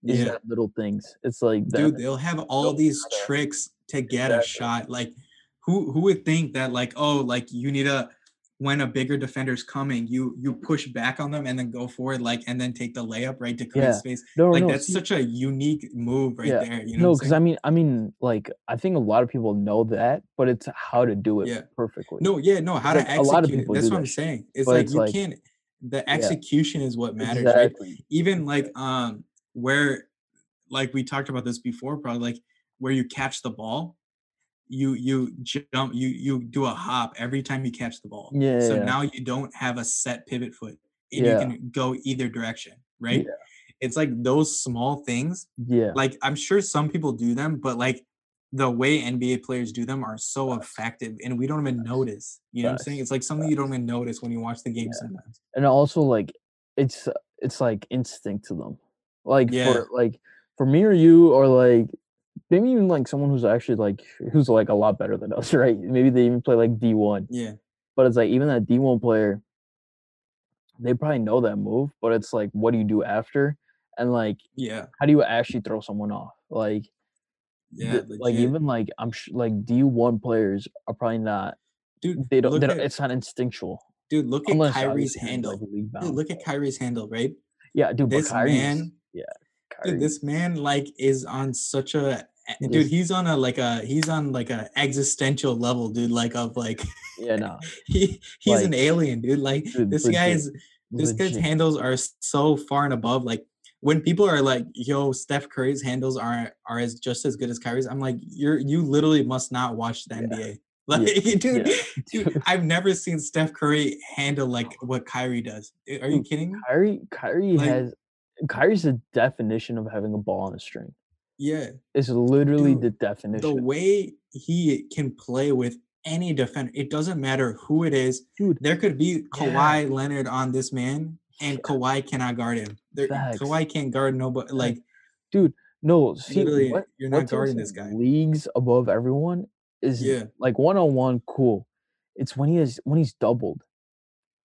is yeah. that little things. It's like that dude they'll have all these tricks to get a shot like who who would think that like oh like you need a when a bigger defender's coming you you push back on them and then go forward like and then take the layup right to create Yeah. space no, like no, that's see- such a unique move right Yeah. there you know no, because? I mean, I mean, like I think a lot of people know that, but it's how to do it Yeah. perfectly. no yeah no how to like, a lot of it people that's do what that i'm saying it's but like it's you like- can't the execution is what matters right exactly. even like um where like we talked about this before probably like where you catch the ball you you jump you you do a hop every time you catch the ball Yeah, so yeah. now you don't have a set pivot foot and Yeah. you can go either direction right Yeah. it's like those small things Yeah. like i'm sure some people do them but like the way nba players do them are so effective and we don't even notice you know what i'm saying it's like something you don't even notice when you watch the game Yeah. sometimes and also like it's it's like instinct to them like Yeah. for like for me or you or like maybe even like someone who's actually like who's like a lot better than us right? Maybe they even play like d1 yeah. But it's like even that d1 player they probably know that move but it's like what do you do after? And like yeah. how do you actually throw someone off? Like yeah the- like even like i'm sh- like d1 players are probably not dude they don't, they don't at, it's not instinctual dude look at unless Kyrie's handle. like, Dude, look at Kyrie's handle, right? yeah dude this but Kyrie's, man- yeah Dude, this man like is on such a a- dude. He's on a like a he's on like a existential level, dude. Like of like yeah no he he's Like, an alien, dude. Like dude, this legit, guy's this guy's handles are so far and above. Like when people are like, "Yo, Steph Curry's handles are are as just as good as Kyrie's," I'm like, "You're you literally must not watch the Yeah. NBA." Like, dude, yeah. dude, I've never seen Steph Curry handle like what Kyrie does. Are you kidding me? Kyrie Kyrie Like- has Kyrie's the definition of having a ball on a string. Yeah. It's literally Dude, the definition. the way he can play with any defender, it doesn't matter who it is. Dude, There could be Yeah. Kawhi Leonard on this man, and Yeah. Kawhi cannot guard him. There, Facts. Kawhi can't guard nobody. Like dude, no, see literally, what, you're not guarding this guy. Leagues above everyone is Yeah, like one on one, cool. It's when he is when he's doubled.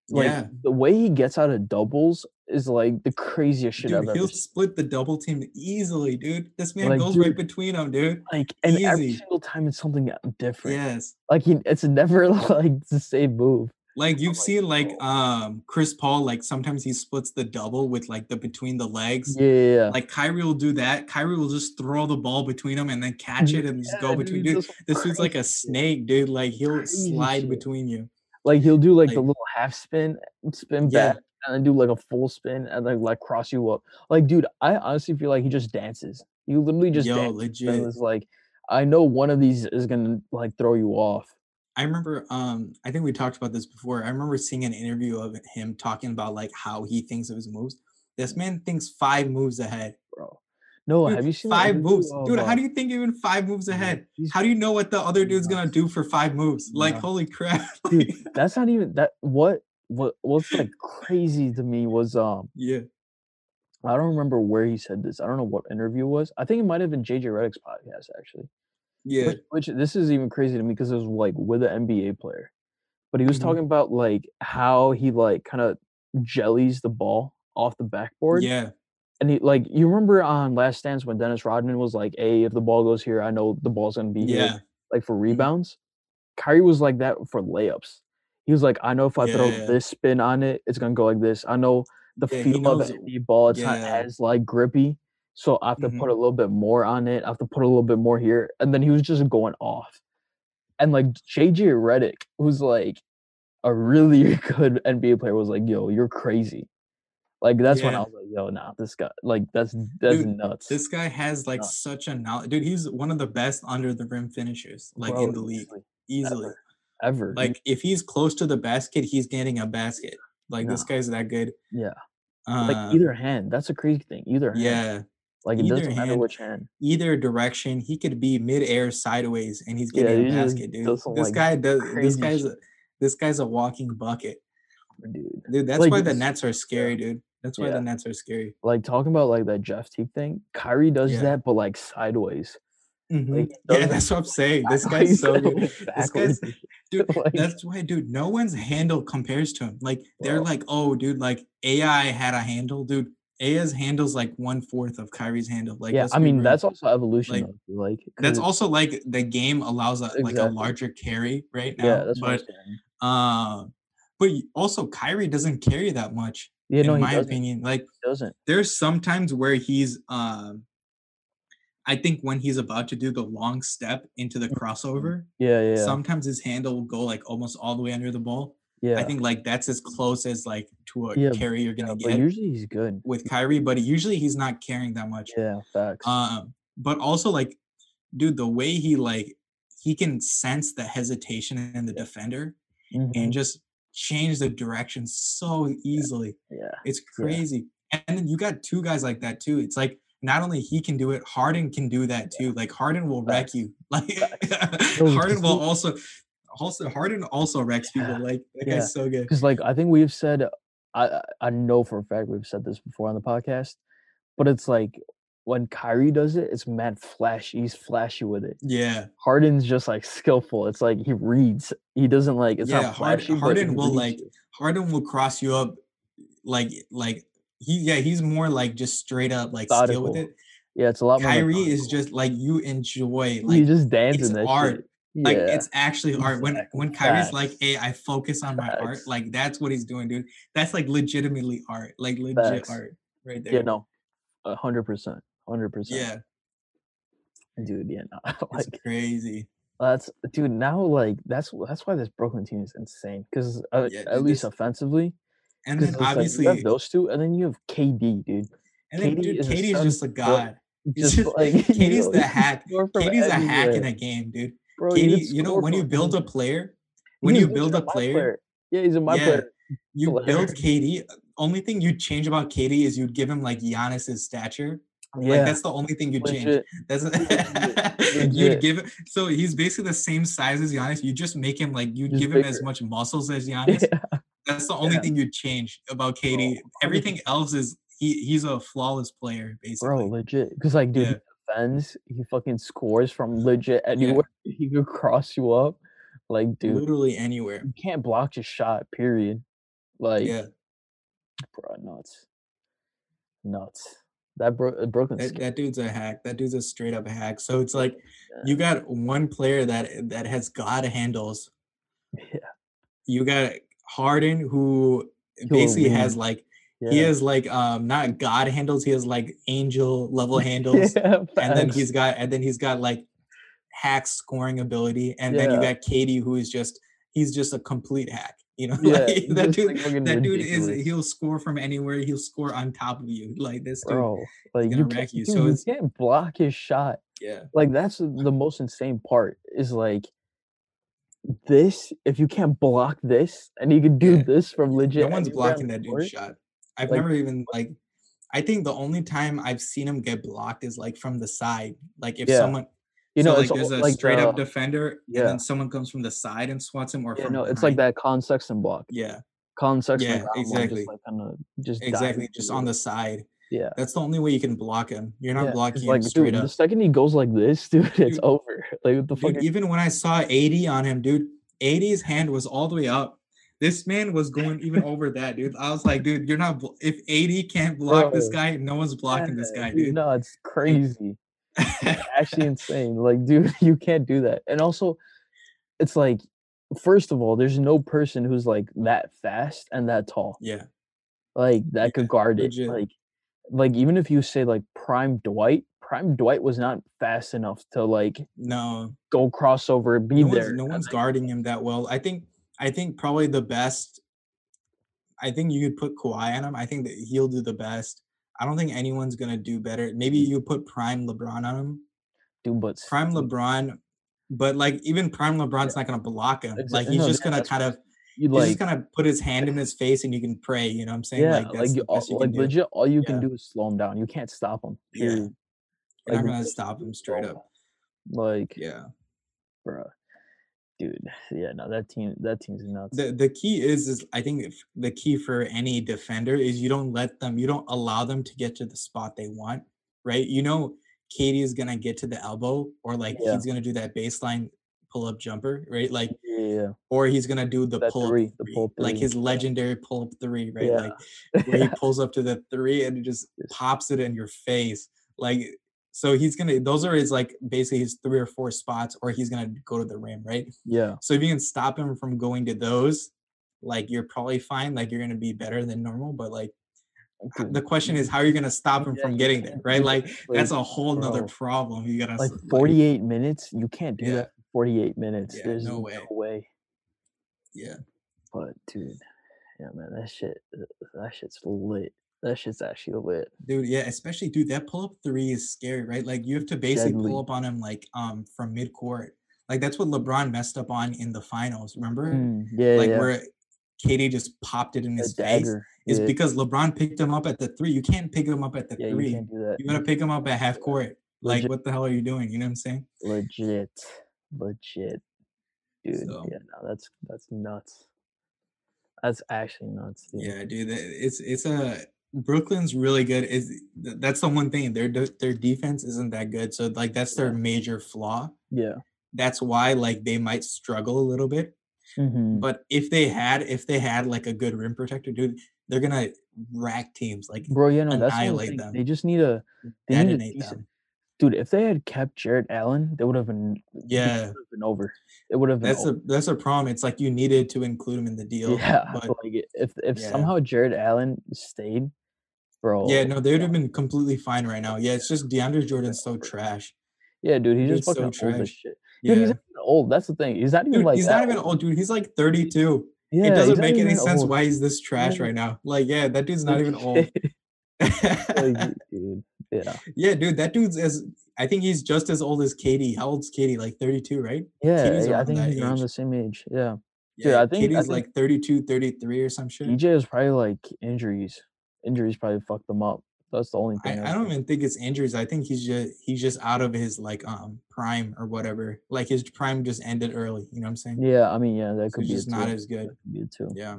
Like Yeah. the way he gets out of doubles is like the craziest shit dude, I've ever he'll split the double team easily, dude. This man Like, goes right between them, dude. Like and every single time it's something different. Yes. Like he, it's never like the same move. Like you've seen like um Chris Paul, like sometimes he splits the double with like the between the legs. Yeah, yeah, yeah. Like Kyrie will do that. Kyrie will just throw the ball between them and then catch it and just Yeah, go between. dude, Dude, this dude's like a snake, dude. Like he'll slide shit. between you. Like he'll do like, the little half spin, spin Yeah. back, and then do like a full spin and then like cross you up. Like, dude, I honestly feel like he just dances. You literally just Yo, legit. it's like, I know one of these is gonna like throw you off. I remember um I think we talked about this before. I remember seeing an interview of him talking about like how he thinks of his moves. This man thinks five moves ahead. bro. No, Dude, have you seen five moves? of, Dude, uh, how do you think even five moves ahead? he's- How do you know what the other dude's gonna do for five moves? Like, Yeah. holy crap. dude, that's not even that. What what what's like crazy to me was um yeah. I don't remember where he said this. I don't know what interview it was. I think it might have been JJ Redick's podcast actually. Yeah. Which, which this is even crazy to me because it was like with an NBA player, but he was Mhm. talking about like how he like kind of jellies the ball off the backboard. Yeah. And he like you remember on Last Dance when Dennis Rodman was like, "Hey, if the ball goes here, I know the ball's gonna be here." Like for rebounds, Kyrie was like that for layups. He was like, "I know if I throw Yeah. this spin on it, it's gonna go like this. I know the Yeah, feel of the ball, it's not as like grippy." So I have to Mhm. put a little bit more on it. I have to put a little bit more here, and then he was just going off. And like JJ Redick, who's like a really good NBA player, was like, "Yo, you're crazy." Like that's when I was like, "Yo, nah, this guy, like that's that's Dude, nuts." This guy has like nuts. such a knowledge. Dude, he's one of the best under the rim finishers, like Bro, in the league. easily, ever, ever. Like if he's close to the basket, he's getting a basket. Like this guy's that good. yeah, Uh, like either hand. That's a crazy thing. Either hand. yeah, Like it either doesn't matter hand. which hand. either direction, he could be mid-air sideways and he's getting he a basket, dude. This like, guy does this guy's a, this guy's a walking bucket. dude. Dude, that's Like, why the Nets are scary, dude. That's why Yeah. the Nets are scary. Like talking about like that Jeff Teague thing. Kyrie does Yeah. that, but like sideways. Mhm. Like, Yeah, that's what I'm saying. This guy's so good. This guy's dude. like- That's why, dude. No one's handle compares to him. Like they're like, oh, dude, like AI had a handle, dude. AI's handle's like one fourth of Kyrie's handle. Like, yeah, I mean real. that's also evolution. Like, though, like that's also like the game allows a, like a larger carry right now. yeah, that's what I'm but saying. uh, but also Kyrie doesn't carry that much. Yeah, in my doesn't. opinion, like doesn't. there's sometimes where he's um I think when he's about to do the long step into the crossover, Yeah, yeah, yeah. sometimes his handle will go like almost all the way under the ball. yeah. I think like that's as close as like to a Yeah, carry you're gonna but get usually he's good. with Kyrie, but usually he's not carrying that much. Yeah, facts. Um, but also like, dude, the way he like he can sense the hesitation in the defender Mhm, and just change the direction so easily. yeah, It's crazy. And then you got two guys like that too. It's like not only he can do it, Harden can do that too. Like Harden will wreck you. Like oh, Harden will also also Harden also wrecks people. Like that yeah. guy's so good. because like I think we've said, I I- I know for a fact we've said this before on the podcast, but it's like when Kyrie does it, it's mad flashy. He's flashy with it. Yeah. Harden's just like skillful. It's like he reads. He doesn't like. It's Yeah, not flashy. but Harden will, like, you. Harden will cross you up like like he yeah, he's more like just straight up like skill with it. Yeah, it's a lot more. Kyrie is just like you enjoy he like just dancing that art. shit. like yeah. it's actually art when when Kyrie's like hey i focus on my art like that's what he's doing dude that's like legitimately art like legit Facts. art right there yeah, no, a hundred percent, hundred percent. yeah dude. Yeah, no, it's crazy that's dude. Now, like that's that's why this Brooklyn team is insane. Because uh, Yeah, at least offensively, and then obviously you have those two, and then you have KD, dude. and then KD dude is just a god Just just- like know, the hack KD's a hack in a game dude Bro, KD you know when you build a player when you build a my player yeah, he's a my Yeah. player. you player. build KD. Only thing you'd change about KD is you'd give him like Giannis's stature. Like Yeah, that's the only thing you'd change. That's you'd give. So he's basically the same size as Giannis. You just make him like you'd Just give him as much muscles as Giannis. Yeah, That's the only Yeah. thing you'd change about KD. Oh, Everything else is he. He's a flawless player, basically. bro, legit. Because like, dude, Yeah. he defends. He fucking scores from legit anywhere. He could cross you up. Like, dude, Literally anywhere. you can't block his shot. Period. Like, Yeah, bro, nuts, nuts. That bro, uh, Brooklyn. that, that dude's a hack. That dude's a straight up hack. So it's like Yeah. you got one player that that has god handles. Yeah. You got Harden who basically has like Yeah. he has like um not god handles he has like angel level handles yeah, and then he's got and then he's got like hack scoring ability and then you got KD who is just he's just a complete hack you know Yeah, like, that just, like, dude that dude is he'll score from anywhere he'll score on top of you like this dude bro. Like you wreck can't, you, dude, so you can't block his shot. yeah Like that's the most insane part. Is like this. If you can't block this, and he could do Yeah. this from legit. no one's blocking that dude's shot I've Like, never even like I think the only time I've seen him get blocked is like from the side like if Yeah. someone You so know, like there's a like straight up uh, defender yeah. and then someone comes from the side and swats him or Yeah, from no, it's like that Collin Sexton block. yeah Collin Sexton, Yeah, exactly. Just like kind of just exactly just it. on the side yeah. that's the only way you can block him you're not yeah, blocking him straight dude, up The second he goes like this, dude, it's over. Like what the fuck? dude even when i saw AD on him dude AD's hand was all the way up this man was going even over that dude i was like dude you're not bl- if AD can't block this guy no one's blocking this guy dude No, it's crazy. actually insane. Like, dude, you can't do that. And also, it's like, first of all, there's no person who's like that fast and that tall, yeah like that Yeah, could guard it. Like, like even if you say like prime Dwight, prime Dwight was not fast enough to like no go crossover, be no there. no one's guarding him that well i think i think probably the best i think you could put Kawhi on him i think that he'll do the best i don't think anyone's gonna do better maybe mm. you put prime lebron on him dude, but prime LeBron, but like even prime LeBron's not gonna block him. Like he's no, just gonna kind of you he's like, just gonna put his hand in his face and you can pray. You know what I'm saying? yeah, like like, you, best you like do. legit, all you can do is slow him down. You can't stop him. Yeah. Period. You're like, not gonna stop him straight up. Like, Yeah, bruh. Dude. Yeah, no, that team, that team's nuts. The the key is is I think if the key for any defender is you don't let them, you don't allow them to get to the spot they want, right? You know, KD is gonna get to the elbow, or like Yeah, he's gonna do that baseline pull up jumper, right? Like, yeah, yeah. or he's gonna do the That pull up three, the three, pull like his legendary pull up three, right? Yeah, Like where he pulls up to the three and it just Just, pops it in your face. Like, so he's gonna, those are his like basically his three or four spots, or he's gonna go to the rim, right? yeah, So if you can stop him from going to those, like you're probably fine. Like you're gonna be better than normal. But like h- the question is, how are you gonna stop him Yeah, from getting there, right? do Like that's a whole nother problem. You gotta like s- like, 48 minutes, you can't do yeah, that. 48 minutes. yeah, There's no way. no way, way. yeah, But dude, yeah, man, that shit, uh, that shit's lit. That shit's actually lit. dude, yeah. Especially, dude, that pull up three is scary, right? Like you have to basically pull up on him like um from mid court. Like that's what LeBron messed up on in the finals. Remember, Mm, yeah, like yeah. where KD just popped it in his face. Is Yeah, because LeBron picked him up at the three. You can't pick him up at the yeah, you three. can't do that. You gotta pick him up at half court. Like, legit, what the hell are you doing? You know what I'm saying? legit, legit, dude. So Yeah, no, that's that's nuts. That's actually nuts, dude. yeah, dude, it's it's a Brooklyn's really good. Is that's the one thing their their defense isn't that good. So like that's their major flaw. yeah. That's why like they might struggle a little bit. Mm-hmm. But if they had if they had like a good rim protector, dude, they're gonna rack teams like Bro, you know, that's annihilate them, They just need a they need a decent them. dude. If they had kept Jarrett Allen, they would have been Yeah, would have been over. It would have been that's over. a that's a problem. It's like you needed to include him in the deal, Yeah, but like if if yeah. somehow Jarrett Allen stayed, Yeah, no, they would have been completely fine right now. Yeah, it's just DeAndre Jordan's so trash. yeah, dude, he's just Dude's so fucking old as trash. shit. Dude, Yeah. even old. That's the thing. He's not even Dude, like he's not even old. old, dude. He's like 32. It Yeah, he's doesn't make any sense old. why he's this trash Yeah, right now. Like, yeah, that dude's not even old. dude. Yeah, yeah, dude, that dude's as I think he's just as old as KD. How old's KD? Like 32, right? yeah. KD's yeah, I think he's around the same age. Yeah, dude. Yeah, I think I KD's think like 32, 33 or some shit. DJ is probably like injuries. Injuries probably fucked him up. That's the only thing I I don't even think it's injuries. I think he's just he's just out of his like um prime or whatever. Like his prime just ended early. You know what I'm saying? Yeah, I mean, yeah, that So could be just not as good. That could be too. Yeah.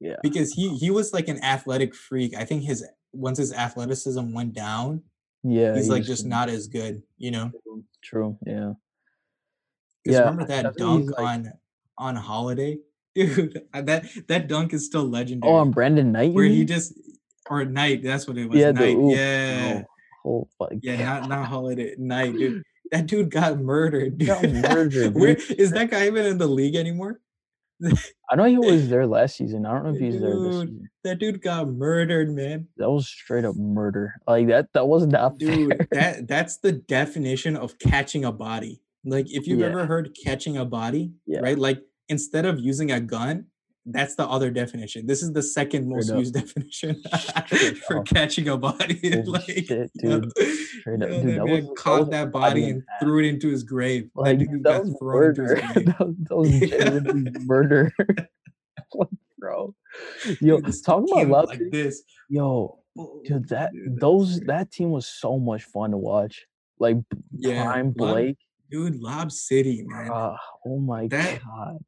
Yeah, because he he was like an athletic freak. I think his once his athleticism went down, yeah. he's He like just not as good, you know. true. Yeah. Because Yeah, remember that dunk like on on Holiday, dude. That that dunk is still legendary. oh, legendary. on Brandon Knight, Where he just or Knight, that's what it was. Yeah, Knight, yeah. Oh, oh my yeah, god. not not Holiday, Knight, dude. That dude got murdered, Got murdered, Where dude. is that guy even in the league anymore? I know he was there last season. I don't know if he's there this Dude, season. that dude got murdered, man. That was straight up murder. Like that. That was not Dude, fair. that that's the definition of catching a body. Like if you've Yeah. ever heard catching a body, Yeah. right? Like instead of using a gun, that's the other definition. This is the second most used definition for catching a body. Like, shit, dude. Straight up, yo, dude. that That man was caught that body and threw it into his grave. Like dude that was murder. that, was, that was Yeah, genuinely murder. Like, bro. Yo, dude, talking about love like this. Yo, dude, that dude, those that team was so much fun to watch. Like Yeah, Prime Lob, Blake. dude, Lob City, man. Uh, oh my That god.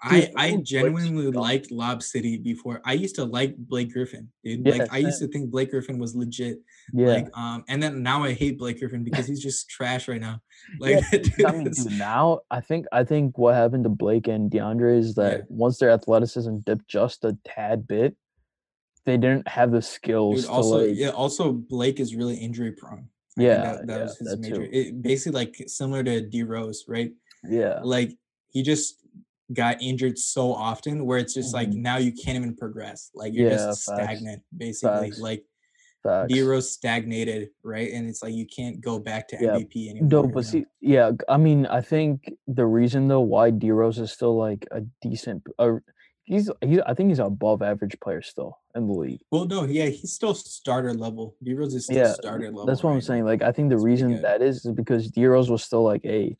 I I Blake's genuinely liked Lob City before. I used to like Blake Griffin, dude. Yeah, Like I used to think Blake Griffin was legit. Yeah. Like um, and then now I hate Blake Griffin because he's just trash right now. Like Yeah, I mean, dude, now I think I think what happened to Blake and DeAndre is yeah, that once their athleticism dipped just a tad bit, they didn't have the dude. skills to Also, like yeah. Also, Blake is really injury prone. I yeah, that that yeah, was his major. too. It basically like similar to D Rose, right? Yeah. Like he just got injured so often where it's just like hmm now you can't even progress. Like you're Yeah, just facts. stagnant, basically. Facts. Like D Facts. Rose stagnated, right? And it's like you can't go back to Yeah. MVP No, anymore. but You know? see, yeah, I mean, I think the reason though why D Rose is still like a decent, uh, he's he's I think he's above average player still in the league. Well, no, yeah, he's still starter level. D Rose is still Yeah, starter level. that's what I'm saying. Like, I think the reason that is is because D Rose was still like a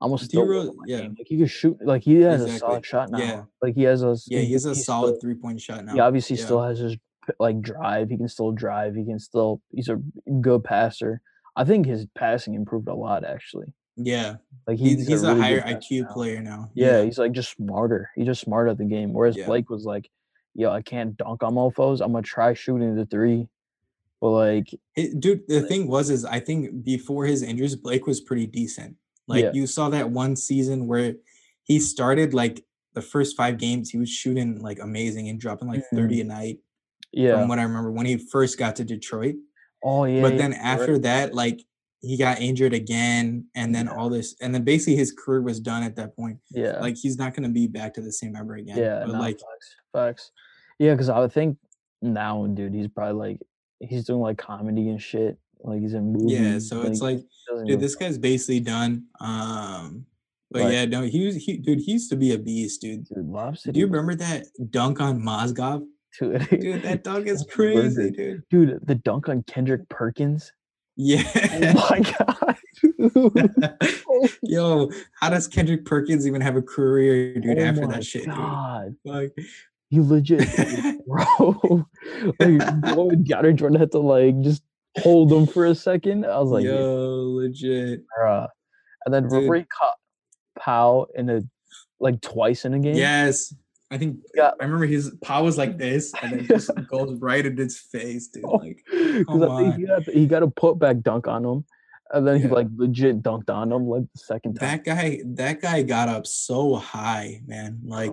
almost Rose, yeah, game. Like he could shoot, like he has a exactly. solid shot now. Yeah, Like he has a, yeah, he, he has a solid still, three point shot now. he obviously Yeah, still has his like drive. He can still drive. He can still, he's a good passer. I think his passing improved a lot actually. Yeah. Like He's he's a a really higher IQ now. player now. Yeah, Yeah. he's like just smarter. He's just smarter at the game. Whereas Yeah. Blake was like, "Yo, I can't dunk on mofos. I'm gonna try shooting the three, but like, Hey, dude, the like, thing was is I think before his injuries, Blake was pretty decent. Like yeah, you saw that one season where he started like the first five games, he was shooting like amazing and dropping like mhm, 30 a night yeah. from what I remember when he first got to Detroit. Oh yeah, But yeah. then You're after that, like he got injured again, and then Yeah, all this, and then basically his career was done at that point. yeah, Like he's not gonna be back to the same ever again. yeah. But like, facts, facts. Yeah, because I would think now, dude, he's probably like he's doing like comedy and shit. Like he's in yeah, so Like it's like, dude, this guy's basically done. Um, but like, yeah, no, he was he dude, he used to be a beast, dude. dude, Do you remember that dunk on Mozgov? dude. Dude, that dunk is crazy, dude. Dude, the dunk on Kendrick Perkins. Yeah. Oh my god. Yo, how does Kendrick Perkins even have a career, dude, oh after that shit, dude? god. Like, He legit bro. like Jordan had to like just hold him for a second. I was like, yo, legit. bruh. And then Dude. caught Powell in a like twice in a game? Yes. I think Yeah. I remember his pow was like this and then just goes right in his face, dude. Oh, Like, come think he got he got a putback dunk on him. And then he like legit dunked on him like the second time. that guy, that guy got up so high, man. Like,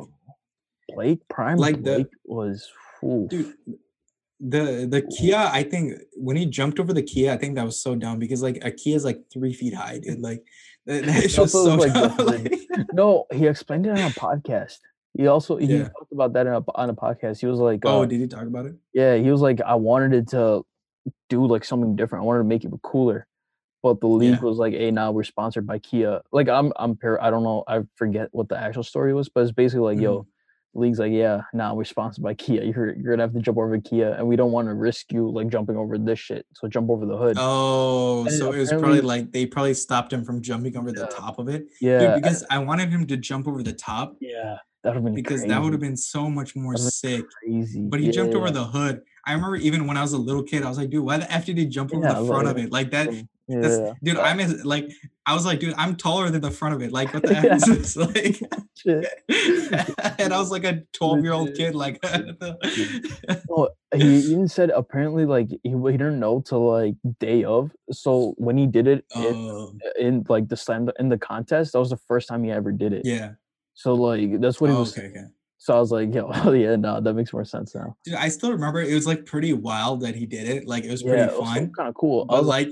Blake Prime like the- Blake was oof. dude, the the Kia, I think when he jumped over the Kia, I think that was so dumb because like a Kia is like three feet high, dude. Like that, just Also, so like, like- No, he explained it on a podcast. He also he Yeah. talked about that in a, on a podcast. He was like, oh, uh, did he talk about it? yeah, he was like, I wanted it to do like something different. I wanted to make it cooler, but the league Yeah. was like, hey, now we're sponsored by Kia. Like, I'm I'm par- I don't know, I forget what the actual story was, but it's basically like, Mm-hmm. yo, league's like, yeah, now we're sponsored by Kia. You're you're gonna have to jump over Kia, and we don't want to risk you like jumping over this shit. So jump over the hood. Oh, And so it was probably like they probably stopped him from jumping over the top of it. yeah, Dude, because I wanted him to jump over the top yeah, that would have been because crazy. that would have been so much more sick. crazy. But he jumped over the hood. I remember even when I was a little kid, I was like, dude, why the F did he jump over Yeah, the front love of it? Like that, Yeah, dude, I'm as like I was like, dude, I'm taller than the front of it. Like, what the Yeah. is this? Like and I was like a 12 year old kid, like Well, he even said apparently like he, he didn't know till like day of. So when he did it in, Oh in like the slam in the contest, that was the first time he ever did it. yeah. So like that's what he Oh, was. okay, okay. So I was like, yo, oh, yeah, no, that makes more sense now. Dude, I still remember it was like pretty wild that he did it. Like it was pretty Yeah, it was fun. kind of cool. I but was like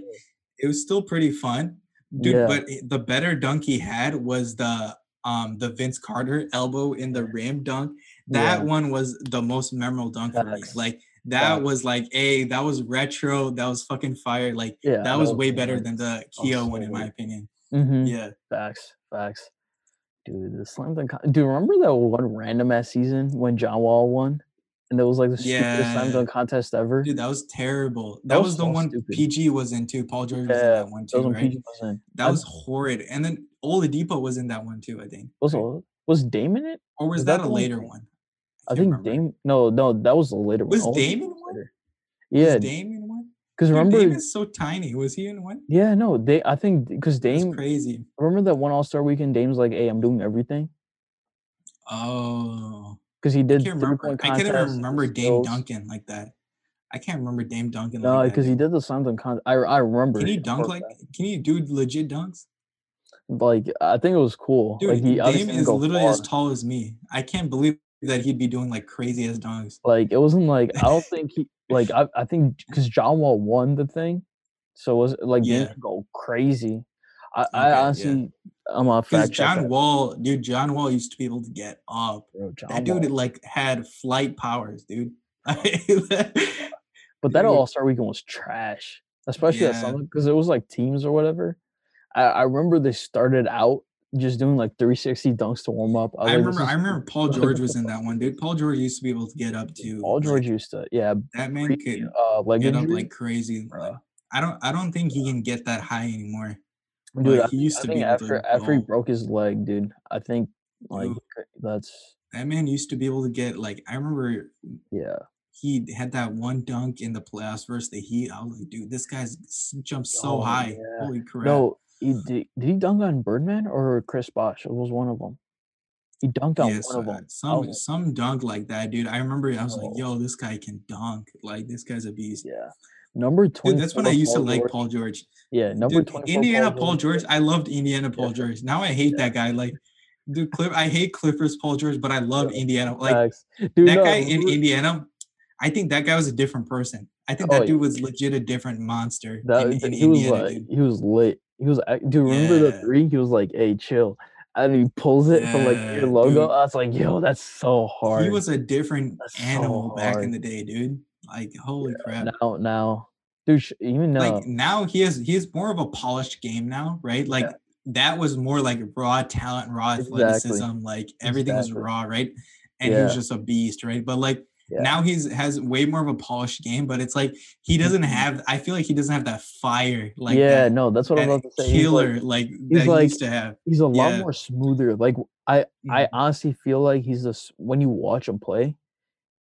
it was still pretty fun dude Yeah. but the better dunk he had was the um the vince carter elbow in the rim dunk that Yeah. one was the most memorable dunk for me like that was like a that was retro that was fucking fire like yeah, that was way better than the was Kia one in my opinion Mhm. yeah Facts, facts. Dude, the slam dunk. Do you remember that one random ass season when John Wall won, and it was like the stupidest slam Yeah. dunk contest ever? dude that was terrible that, That was was, the so one stupid. pg was in too paul george was in that one that too was right PG was in. that I- was horrid and then oladipo was in that one too i think was right? was Dame in it? or was was that, that a one- later one I can't think remember. Dame. No, no, that was a later one. Was Oladipo Dame in one? later. Was Yeah, Dame in one because remember, Dame is so tiny. Was he in one? yeah, no, they. I think because That's Dame. crazy. Remember that one All Star Weekend? Dame's like, "Hey, I'm doing everything," Oh, because he I did can't three remember. I can't even remember Dame. Duncan like that. I can't remember Dame Duncan No, like because he did the dunk contest. I I remember. Can he it dunk like? fact. Can he do legit dunks? Like I think it was cool. Dude, like he Dame is literally far. as tall as me. I can't believe that he'd be doing like crazy as dunks. Like it wasn't like I don't think he like I I think because John Wall won the thing, so it was like Yeah. could go crazy. I, Okay, I yeah. I'm on Because John that, Wall, dude, John Wall used to be able to get up. bro. That dude like had flight powers, dude. But that dude. All Star Weekend was trash, especially Yeah. some because it was like teams or whatever. I, I remember they started out just doing like 360 dunks to warm up. I like, this remember. I remember Paul George was in that one, dude. Paul George used to be able to get up to. Paul like, George used to, yeah, that man could uh, leg get up like crazy. like. I don't. I don't think he can get that high anymore. Dude. like, he used I to be after after he broke his leg, dude. I think like Ooh. that's That man used to be able to get like. I remember yeah. he had that one dunk in the playoffs versus the Heat. I was like, dude, this guy's jumped so Oh, high. yeah. Holy crap! No, He did did he dunk on Birdman or Chris Bosh? It was one of them. He dunked on Yes, one of uh, them. Some was some dunk like that, dude. I remember I was like, Oh. "Yo, this guy can dunk. Like, this guy's a beast." Yeah. Number Dude, that's when I 24, used to like George. Paul George. Yeah, number 24, Indiana Paul Paul George. George, I loved Indiana Paul Yeah. George. Now I hate Yeah. that guy. Like, dude, I hate Clippers Paul George, but I love Yeah, Indiana. Like Dude, that no, guy in Indiana, I think that guy was a different person. I think Oh, that yeah. dude was legit a different monster That in, in he was like dude. he was lit. He was dude, remember the 3? He was like, "Hey, chill." And he pulls it from, like, your logo. dude. I was like, "Yo, that's so hard. He was a different That's so animal back in the day, dude. Like, holy crap. Now now dude, sh even, uh Like, now he has he has more of a polished game now, right? Like, Yeah. that was more like raw talent, raw Exactly. athleticism, like, everything was raw, right? And he was just a beast, right? But, like, Yeah. now he's has way more of a polished game, but it's like he doesn't Mhm. have I feel like he doesn't have that fire, like, Yeah, that no, that's what I'm that about to say. He's killer, like like, he's that he like used to have. he's a lot Yeah. more smoother. Like, I, I honestly feel like he's a s when you watch him play,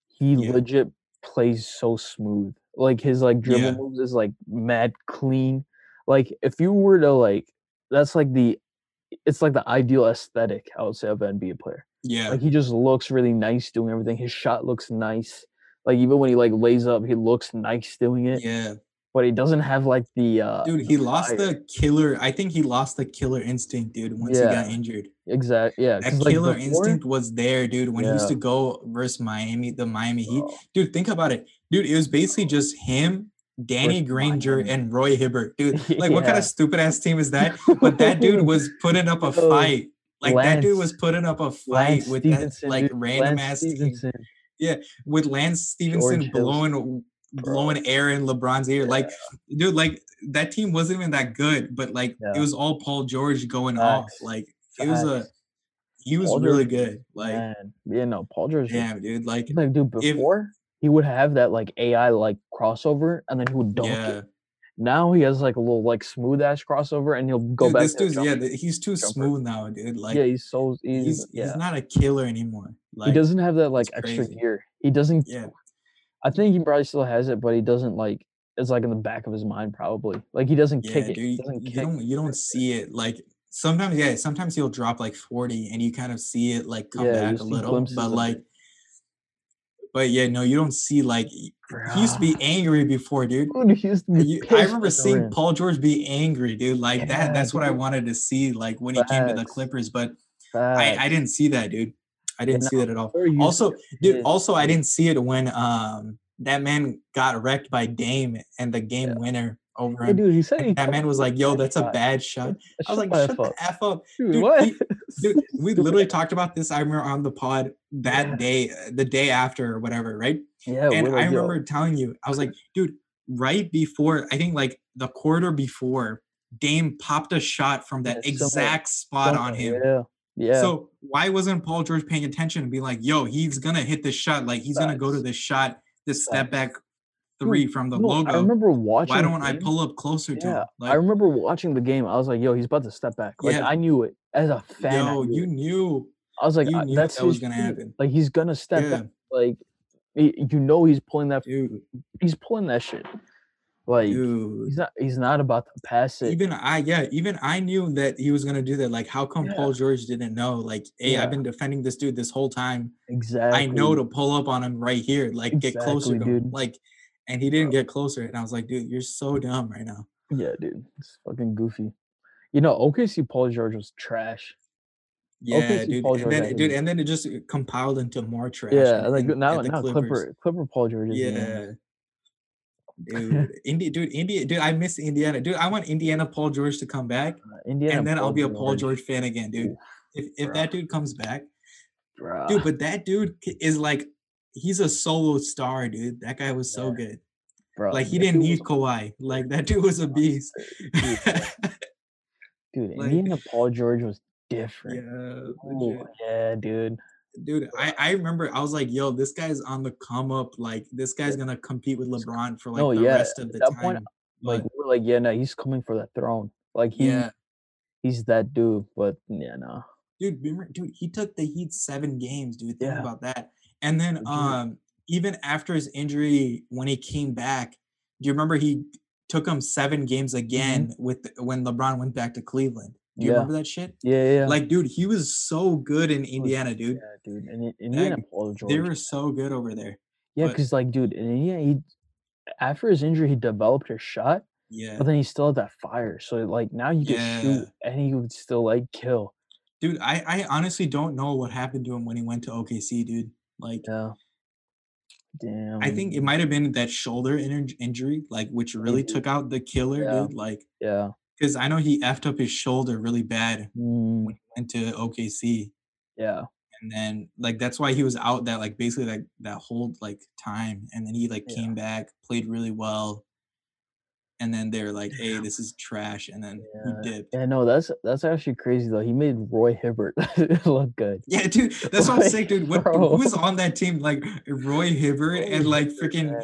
he Yeah. legit plays so smooth. Like, his, like, dribble Yeah. moves is, like, mad clean. Like, if you were to, like that's like the it's like the ideal aesthetic, I would say, of an NBA player. Yeah. Like, he just looks really nice doing everything. His shot looks nice. Like, even when he, like, lays up, he looks nice doing it. Yeah. But he doesn't have, like, the, uh, Dude, the he lost fire. the killer I think he lost the killer instinct, dude, once he got injured. Exact yeah, That 'cause, like, killer before instinct was there, dude, when he used to go versus Miami, the Miami Heat. Dude, think about it. Dude, it was basically just him, Danny Versus Granger, Miami. and Roy Hibbert. Dude, like, what kind of stupid ass team is that? But that dude was putting up a fight. Like, that dude was putting up a fight Lance with that, like, dude. random Lance ass team. Yeah, with Lance Stephenson George blowing Bro. Blowing air in LeBron's ear. Like, dude, like that team wasn't even that good, but like it was all Paul George going off. Facts. Like it was a he was Paul really George good. Like, Man. Yeah, no, Paul George was dude. Like, like, dude, if before, he would have that, like, AI, like, crossover, and then he would dunk yeah, it. Now he has, like, a little, like, smooth ass crossover, and he'll go dude, back this dude's yeah, he's too jumper. smooth now, dude. Yeah, Like, he's so he's he's yeah. he's not a killer anymore. He doesn't have that, like, extra gear. He doesn't Yeah, I think he probably still has it, but he doesn't, like it's, like, in the back of his mind probably. Like, he doesn't yeah, kick it. dude. He You, doesn't you kick. don't you don't see it like sometimes. Yeah, sometimes he'll drop like forty, and you kind of see it like come Yeah, back a little, but like. But yeah, no, you don't see like he he used to be angry before, dude. Dude, he used to be I remember seeing. Paul George be angry, dude. Like that. Yeah, That's what I wanted to see. Like when he came to the Clippers, but I I didn't see that, dude. I didn't see that at all. before he used to Also, dude. Also, I didn't see it when um that man got wrecked by Dame and the game Yeah. winner over Yeah, him. dude, he said he that man was like, "Yo, that's a bad shot." I was like, "Shut the f up, Dude, dude." what? He, dude, we literally talked about this. I remember on the pod that Yeah. day, the day after or whatever, right? Yeah, And I like, yo. remember telling you, I was like, dude, right before, I think like the quarter before, Dame popped a shot from that similar exact spot on him. Yeah. So why wasn't Paul George paying attention and be like, yo, he's gonna hit this shot, like he's gonna go to this shot, this step back three from the no, I remember watching the don't I pull up closer to Yeah, him? I remember watching the game. I was like, "Yo, he's about to step back." Like, yeah, I knew it. As a fan, yo, knew you knew, I was like, you "Uh, that's that was gonna happen. Like, he's gonna step Yeah, back." Like, you know he's pulling that dude, he's pulling that shit. Like, dude. he's not he's not about to pass it. Even I, yeah, even I knew that he was gonna do that. Like, how come Yeah. Paul George didn't know? Like, hey, Yeah. I've been defending this dude this whole time. Exactly. I know to pull up on him right here, like get closer Exactly, to him. dude. Like, and he didn't get closer. And I was like, dude, you're so dumb right now. Yeah, dude. It's fucking goofy. You know, OKC Paul George was trash. Yeah, OKC dude. Paul And George then, dude, and then it just uh, compiled into more trash. Yeah, in, like now now. Clipper Clipper Paul George man. Dude. Indi- dude, India, dude. I miss Indiana, dude. I want Indiana Paul George to come back, Uh, Indiana and then I'll be a Paul George. George fan again, dude. If if bruh. that dude comes back, dude. But that dude is like, he's a solo star, dude. That guy was so Yeah. good. Bro, Like he didn't need was Kawhi. Like that dude was a beast. dude. Dude, like Indiana Paul George was different. yeah, Ooh, yeah, dude. Dude, I, I remember I was like, yo, this guy's on the come up. Like this guy's gonna compete with LeBron for like No, the yeah. rest of the that point, time. like But we're like, yeah, no, he's coming for that throne. Like he yeah, he's that dude. But yeah, no. dude, remember, dude, he took the Heat seven games, dude. Think Yeah, about that. And then um, even after his injury, when he came back, do you remember he took him seven games again with when LeBron went back to Cleveland. Do you Yeah. remember that shit? Yeah, yeah. Like, dude, he was so good in Indiana, dude. yeah, dude. And in Indiana, Paul George. They were so good over there. yeah, because like, dude, in Indiana, he after his injury, he developed his shot, Yeah. but then he still had that fire. So like now you can Yeah. shoot and he would still like kill. Dude, I, I honestly don't know what happened to him when he went to OKC, dude. Like, Yeah. Damn. I think it might have been that shoulder inj- injury, like, which really took out the killer, dude. Like, Yeah. Because I know he effed up his shoulder really bad Mm, when he went to OKC. yeah. And then, like, that's why he was out that, like, basically, like, that whole, like, time. And then he, like, Yeah. came back, played really well. And then they're like, hey, this is trash. And then Yeah. he dipped. Yeah, no, that's that's actually crazy though. He made Roy Hibbert look good. Yeah, dude, that's what I'm saying, dude. What, who was on that team? Like Roy Hibbert and like freaking.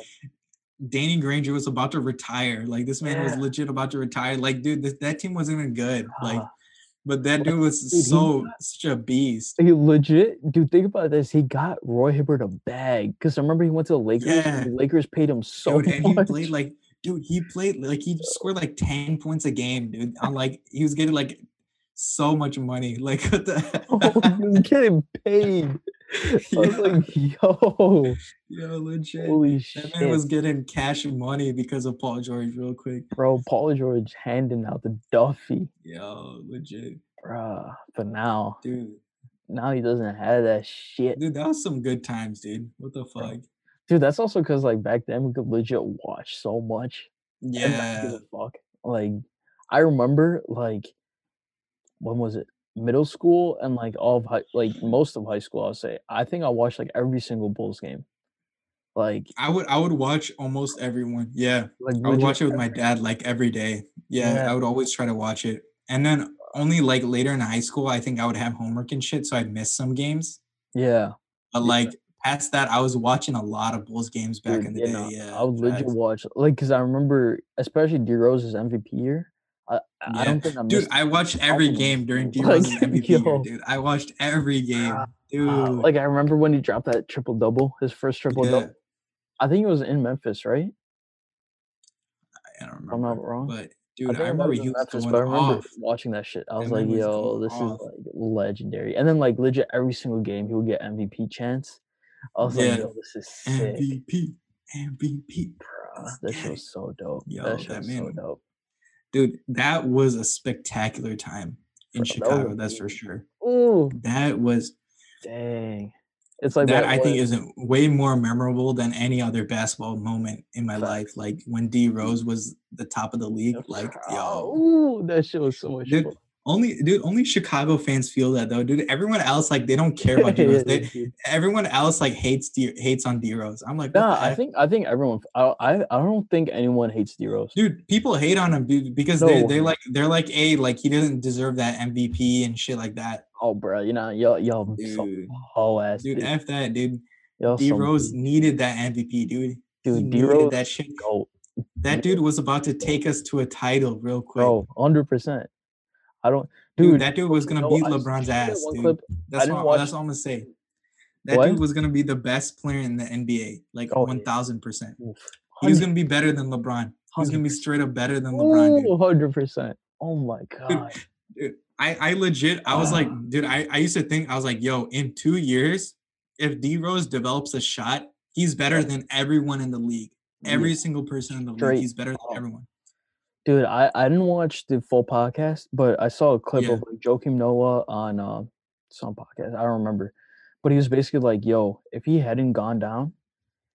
Danny Granger was about to retire. Like this man was legit about to retire. Like, dude, this, that team wasn't even good. Like, Ah, but that dude was dude, so got- such a beast. he legit, dude. Think about this. He got Roy Hibbert a bag because I remember he went to the Lakers. Yeah. and the Lakers paid him so Dude, and he played like, dude, he played like he scored like 10 points a game, dude. On like he was getting like so much money. Like what the oh, he was getting paid. I was like, yo, Yo, legit. holy That shit, man was getting cash money because of Paul George, real quick. bro. Paul George handing out the Duffy, Yo, legit. bruh. But now, Dude. now he doesn't have that shit. Dude, that was some good times, dude. What the fuck? Dude, that's also because like back then we could legit watch so much. and not give Yeah. fuck. Like I remember like when was it? Middle school and like all of high like most of high school, I'll say. I think I watched like every single Bulls game. Like I would I would watch almost everyone. Yeah. like I would watch it with my dad like every day. Yeah, Yeah. I would always try to watch it. And then only like later in high school, I think I would have homework and shit, so I'd miss some games. Yeah. But Yeah. like past that, I was watching a lot of Bulls games back dude, in the yeah, day. no, yeah. I would legit watch like because I remember especially D Rose's MVP year. I, I don't think I'm. Dude, I watched every game during D Like, MVP year, dude. I watched every game. Dude. uh, like I remember when he dropped that triple double, his first triple yeah, double. I think it was in Memphis, right? I don't remember. I'm not wrong. But I dude, I it remember in Memphis, but I remember off. watching that shit. I was That like, yo, this is like legendary. And then like legit every single game he would get MVP chance. I was Yeah. like, yo, this is sick. MVP, MVP. bro. That shit was so dope. Yo, that shit that was so dope. Dude, that was a spectacular time in that Chicago. That's for sure. Ooh, That was dang. It's like that. I think is way more memorable than any other basketball moment in my Facts. life. Like when D Rose was the top of the league. Like yo, Ooh, that shit was so much Dude, fun. Only dude, only Chicago fans feel that though, dude. Everyone else like they don't care about D Yeah, Rose. They, dude. everyone else like hates D, hates on D Rose. I'm like, Nah, I think I think everyone. I I, I don't think anyone hates D Rose. dude people hate on him be- because they No they way. like they're like a like he doesn't deserve that mvp and shit like that Oh, bro, you know, y'all y'all dude whole ass dude dude. f that dude Y'all d some rose dude. needed that mvp dude Dude, D-Rose that shit goat, that dude was about to take us to a title real quick hundred percent. I don't, dude, dude. that dude was gonna beat lebron's did you see that ass dude clip? that's all watch- that's all i'm gonna say that What? dude was gonna be the best player in the nba like Oh, 1000% Oof, he was gonna be better than lebron he was gonna be straight up better than lebron dude. Hundred percent. Oh my god. dude, I, I legit, I was like, dude, I, I used to think, I was like, yo, in two years, if D Rose develops a shot, he's better than everyone in the league. Every Yeah, single person in the league, he's better than up. everyone. Dude, I I didn't watch the full podcast, but I saw a clip Yeah. of like Joakim Noah on uh, some podcast. I don't remember, but he was basically like, "Yo, if he hadn't gone down,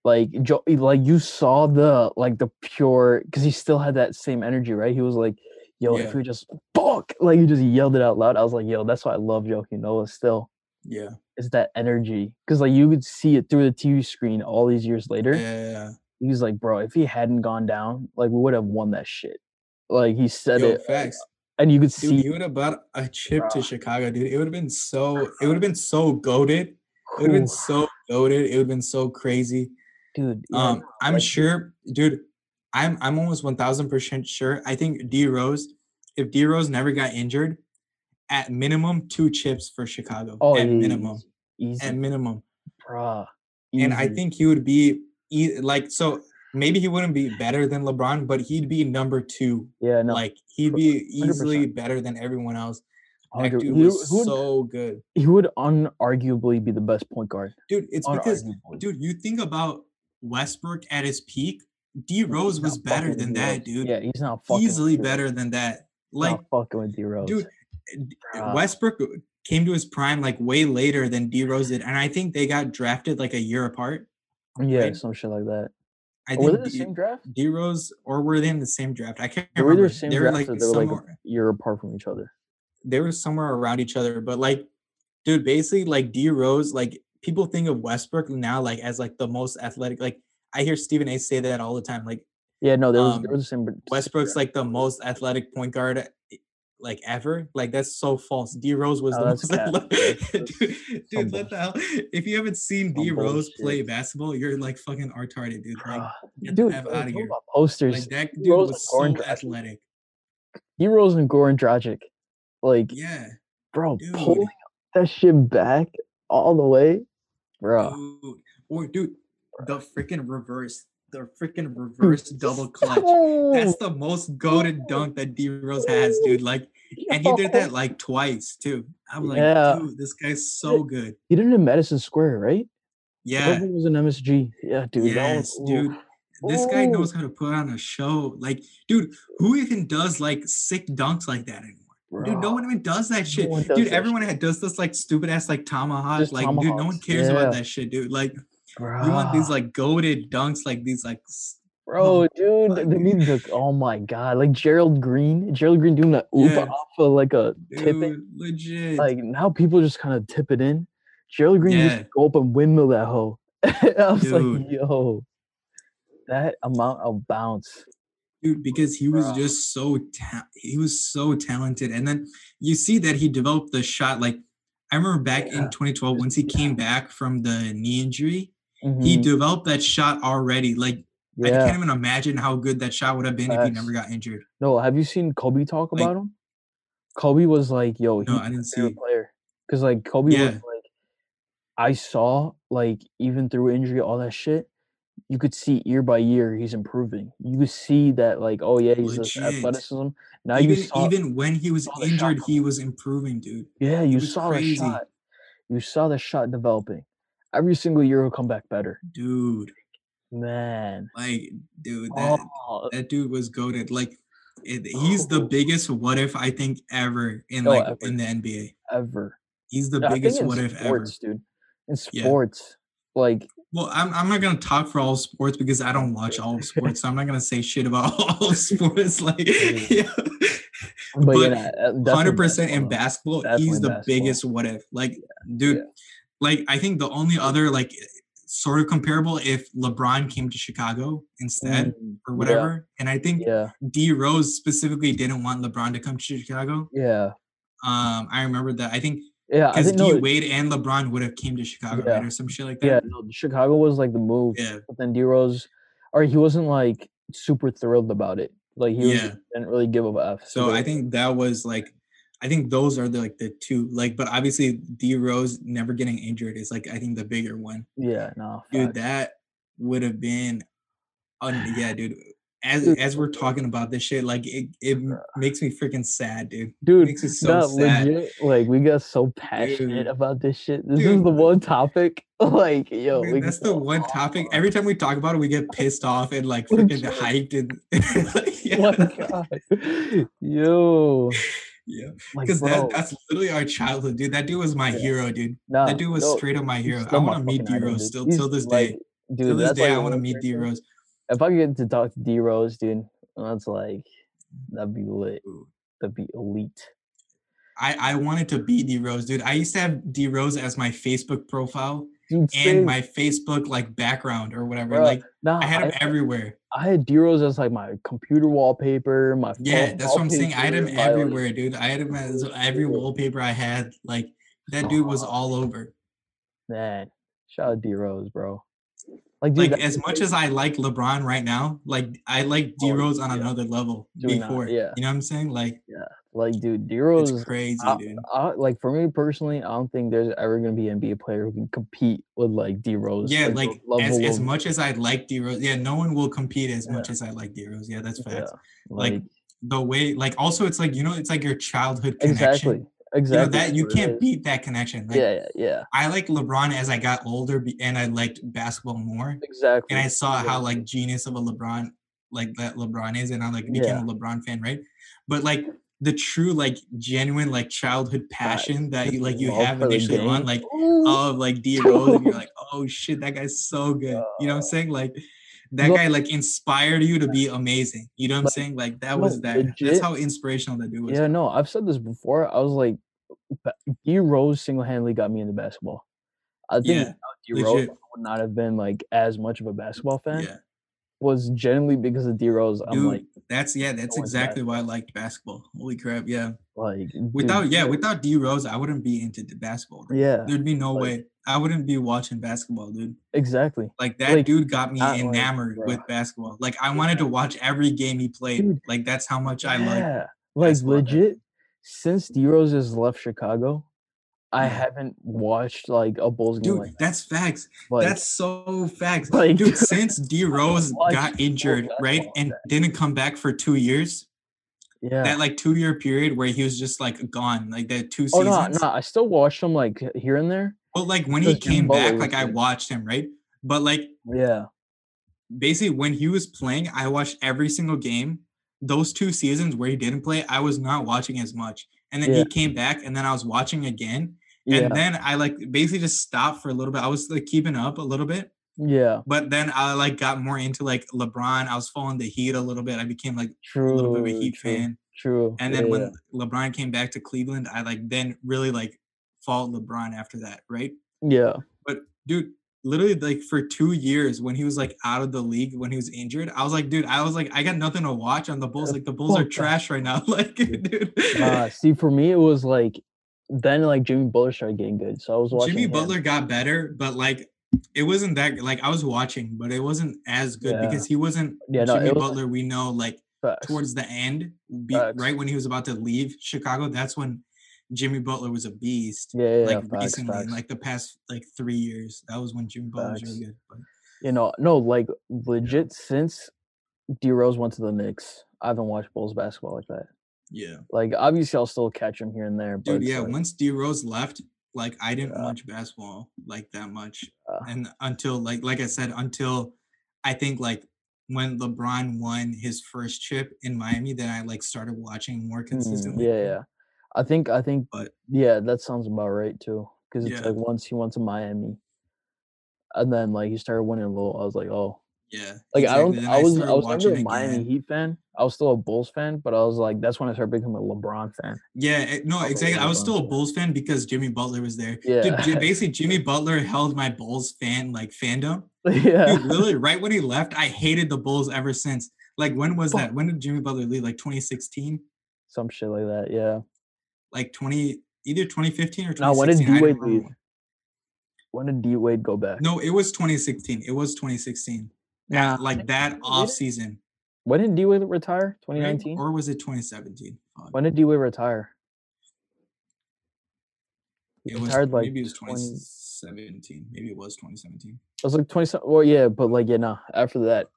like jo- like you saw the like the pure because he still had that same energy, right? He was like." Yo, Yeah. if we just fuck, like he just yelled it out loud. I was like, yo, that's why I love Joakim Noah still. Yeah. Is that energy? Because like you could see it through the TV screen all these years later. Yeah. He's like, bro, if he hadn't gone down, like we would have won that shit. Like he said Yo, it, facts. and you could Dude, see. you would have brought a chip to Chicago, dude. It would have been so, it would have been so goaded. It would have been so goaded. It would have been so crazy. dude. Um, I'm like, sure, dude. I'm I'm almost one thousand percent sure. I think D Rose, if D Rose never got injured, at minimum two chips for Chicago. Oh, at yeah, minimum, easy, at minimum. bruh. And I think he would be like so. Maybe he wouldn't be better than LeBron, but he'd be number two. Yeah, no, Like he'd be 100%. easily better than everyone else. That dude he, was would, so good, he would unarguably be the best point guard. dude. It's because, dude, you think about Westbrook at his peak. D Rose was better than that, dude. Yeah, he's not fucking Easily better than that. Like, fucking with D Rose. dude, Bruh. Westbrook came to his prime like way later than D Rose did, and I think they got drafted like a year apart. yeah, right? some shit like that. I were they the D, same draft? D Rose or were they in the same draft? I can't They were remember. the same they were like they were like a year apart from each other. they were somewhere around each other, but like, dude, basically like D Rose, like people think of Westbrook now like as like the most athletic. Like I hear Stephen A. say that all the time. Like Yeah, no, they, was, Um, they were the same. Westbrook's like the most athletic point guard like ever. Like that's so false. D Rose was Oh, the most. That's- dude, dude, what the hell? If you haven't seen D Rose play basketball, you're like fucking retarded, dude. Like Bruh. get the dude, F uh, out of here. posters. Like that dude Rose was Goran so athletic. D Rose and Goran Dragic, like, Yeah. bro, dude. pulling that shit back all the way, bro. Dude, or dude, the freaking reverse, the freaking reverse double clutch. That's the most goaded dunk that D Rose has, dude. Like, and he did that like twice too. I'm like, Yeah. dude, this guy's so good. He did it in Madison Square, right? Yeah, It was an MSG. Yeah, dude. yes, was- dude. This guy knows how to put on a show. Like, dude, who even does like sick dunks like that anymore? Dude, no one even does that shit. one does dude, that everyone shit. does this like stupid ass like tomahawk. Just like, dude, no one cares yeah. about that shit, dude. Like, you want these like goaded dunks, like these like Bro, dude, they need. Oh my god, like Gerald Green, Gerald Green doing that oop Yeah. off of like a tipping. legit. Like now, people just kind of tip it in. Gerald Green Yeah. just go up and windmill that hoe. I was Dude. like, yo, that amount of bounce. dude because he was just so ta- he was so talented and then you see that he developed the shot like i remember back in 2012 once he came back from the knee injury he Mhm, developed that shot already like i can't even imagine how good that shot would have been if he never got injured No, have you seen Kobe talk Like- about him? Kobe was like, "Yo, No, I didn't see. player." Because like Kobe was like, I saw like even through injury, all that shit, you could see year by year he's improving. You could see that like, oh yeah, he's Legit. athleticism. Now you even saw, even when he was saw the shot injured he was improving dude yeah, you saw crazy. the shot. You saw the shot developing. Every single year he'll come back better. dude Man, like dude that oh, that dude was goaded like it, he's the biggest what if i think ever in No, like ever. in the nba ever. He's the Yeah, think biggest what if ever. sports, dude. In Yeah. sports, like Well, I'm, I'm not gonna talk for all sports because I don't watch all sports, so I'm not gonna say shit about all sports. Like, yeah, but, yeah, uh, hundred percent in basketball, he's the basketball. biggest what if. Like, dude, Yeah. Like I think the only other like sort of comparable if LeBron came to Chicago instead Mm, or whatever, and I think Yeah, D Rose specifically didn't want LeBron to come to Chicago. yeah, Um, I remember that. I think yeah. Because D no, Wade and LeBron would have came to Chicago, Yeah. right, or some shit like that. yeah, no. Chicago was like the move, Yeah. but then D Rose, or he wasn't like super thrilled about it. Like he was, didn't really give a f. So I think that was like, I think those are the like the two like, but obviously D Rose never getting injured is like I think the bigger one, yeah, no, dude. That would have been, un- yeah, dude. As Dude. as we're talking about this shit, like it, it makes me freaking sad, dude. dude. it makes me so sad. legit, like we got so passionate Dude. about this shit. This is the one topic. Like, yo, Man, that's the one on. topic. Every time we talk about it, we get pissed off and like freaking hyped and like, yeah, Oh my god, yo, yeah. Because bro, that, that's literally our childhood, dude. That dude was my Yeah. hero, dude. nah, That dude was no, straight up my hero. I want to meet D Rose still He's, till this like, day. Dude, Till this day, like I want to meet D Rose. If I could get to talk to D Rose, dude, that's like that'd be lit. Ooh. That'd be elite. I, I wanted to be D Rose, dude. I used to have D Rose as my Facebook profile Dude, and my Facebook like background or whatever. Bruh, Like nah, I had him I, everywhere. I had D Rose as like my computer wallpaper, my Yeah, phone that's what I'm saying. I had him wallpaper, my, like, everywhere, dude. I had him as every wallpaper I had. Like that dude was all over. man. Shout out D Rose, bro. Like, dude, Like as much as I like LeBron right now, like I like D Oh, Rose on yeah. another level Do not, before. yeah. You know what I'm saying? Like Yeah, Like, dude, D Rose It's is crazy, I dude. I like, for me personally, I don't think there's ever gonna be an NBA player who can compete with, like, D Rose, Yeah, like, like, as as much as I like D Rose yeah, no one will compete as Yeah. much as I like D Rose. Yeah, that's Yeah. Like, like the way like, also, it's like, you know, it's like your childhood connection. Exactly, You know, exactly, that you can't beat that connection. Like, Yeah, yeah, yeah. I like LeBron as I got older and I liked basketball more, Exactly. and I saw how, like, genius of a LeBron like, that LeBron is, and I, like, became Yeah. a LeBron fan, right? But, like, the true, like, genuine, like, childhood passion that Just you, like, you have initially on, like, of, like, D Rose, and you're like, "Oh, shit, that guy's so good." You know what I'm saying? Like, that guy, like, inspired you to be amazing. You know what I'm Like, saying? Like, that no, was that that's how inspirational that dude was. Yeah, no, I've said this before, I was like, D Rose single-handedly got me into basketball. I think Yeah, D Rose, would not have been, like, as much of a basketball fan. Yeah. Was genuinely because of D Rose, I'm, like Dude, that's yeah, that's oh into exactly why I liked basketball. Holy crap, yeah. Like, dude, Without yeah, D without D Rose, I wouldn't be into the basketball right. Yeah, There'd be no like way. I wouldn't be watching basketball, dude. Exactly. Like, that Like, dude got me not like enamored with basketball. Like, I wanted to watch every game he played. Dude Like, that's how much I like Yeah, like, basketball legit, since D Rose has left Chicago, I haven't watched, like, a Bulls game Dude, like that. that's facts. Like That's so facts. like, Dude, since D Rose got injured, right, and that. didn't come back for 2 years, Yeah. that, like, 2-year period where he was just, like, gone, like, that 2 Oh, no, seasons no, I still watched him, like, here and there But, like, when he came back, like, I watched him, right? But, like Yeah. basically, when he was playing, I watched every single game. Those 2 seasons where he didn't play, I was not watching as much, and then Yeah. he came back, and then I was watching again, and Yeah. then I, like, basically just stopped for a little bit. I was, like, keeping up a little bit, Yeah. but then I, like, got more into, like, LeBron. I was following the Heat a little bit. I became, like, true, a little bit of a Heat true, fan, true. and Yeah, then yeah. when LeBron came back to Cleveland, I, like, then really, like, followed LeBron after that, right? Yeah. But, dude, literally, like, for 2 years when he was, like, out of the league, when he was injured, I was like, dude, I was like, "I got nothing to watch on the Bulls." Uh, Like, the Bulls are trash right now. Like, dude. Nah, see, for me, it was, like then, like, Jimmy Butler started getting good, so I was watching Jimmy him. Butler got better, but, like, it wasn't that like, I was watching, but it wasn't as good Yeah. because he wasn't Yeah, no, Jimmy wasn't Butler we know, like, Facts. towards the end, be right when he was about to leave Chicago, that's when Jimmy Butler was a beast. Yeah, yeah, Like, facts, recently, in, facts. like, the past, like, 3 years, that was when Jimmy Butler was really good, but You know no, like, legit since D Rose went to the Knicks, I haven't watched Bulls basketball like that. Yeah. Like, obviously, I'll still catch him here and there, but Dude, yeah, like once D Rose left, like, I didn't Yeah. watch basketball, like, that much, and until, like like I said, until I think, like, when LeBron won his first chip in Miami, then I, like, started watching more Mm, consistently. yeah, yeah. I think I think But yeah, that sounds about right too. Because it's Yeah. like once he went to Miami and then, like, he started winning a little, I was like, "Oh." Yeah, Like, I don't exactly, I I was I was never a Miami again. Heat fan, I was still a Bulls fan, but I was like that's when I started becoming a LeBron fan. Yeah, eh no, I exactly, I was still a. Bulls fan because Jimmy Butler was there. Yeah. Dude, basically, Jimmy Butler held my Bulls fan, like, fandom. Yeah. Dude, literally, right when he left, I hated the Bulls ever since. Like, when was that? When did Jimmy Butler leave? Like, 2016? Some shit like that, yeah. Like, 20 either 2015 or 2016. Now, when did 2016, I D Wade leave? When did D Wade go back? No, it was 2016, it was 2016. Nah, like, that off season. When did D Wade retire? 2019? Or was it 2017? When did D Wade retire? He It was retired, like, maybe it was 20 2017. Maybe it was 2017. It was like 20 well, yeah, but, like, yeah, nah, after that,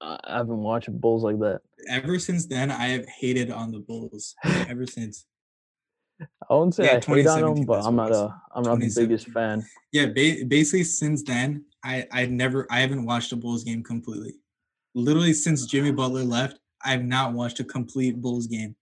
I I haven't watched Bulls like that. Ever since then, I have hated on the Bulls. Ever since. I won't say Yeah, I hate on 2017, him, but I'm not a I'm not the biggest fan. Yeah, ba basically since then, I I never I haven't watched a Bulls game completely. Literally since Jimmy Butler left, I've not watched a complete Bulls game.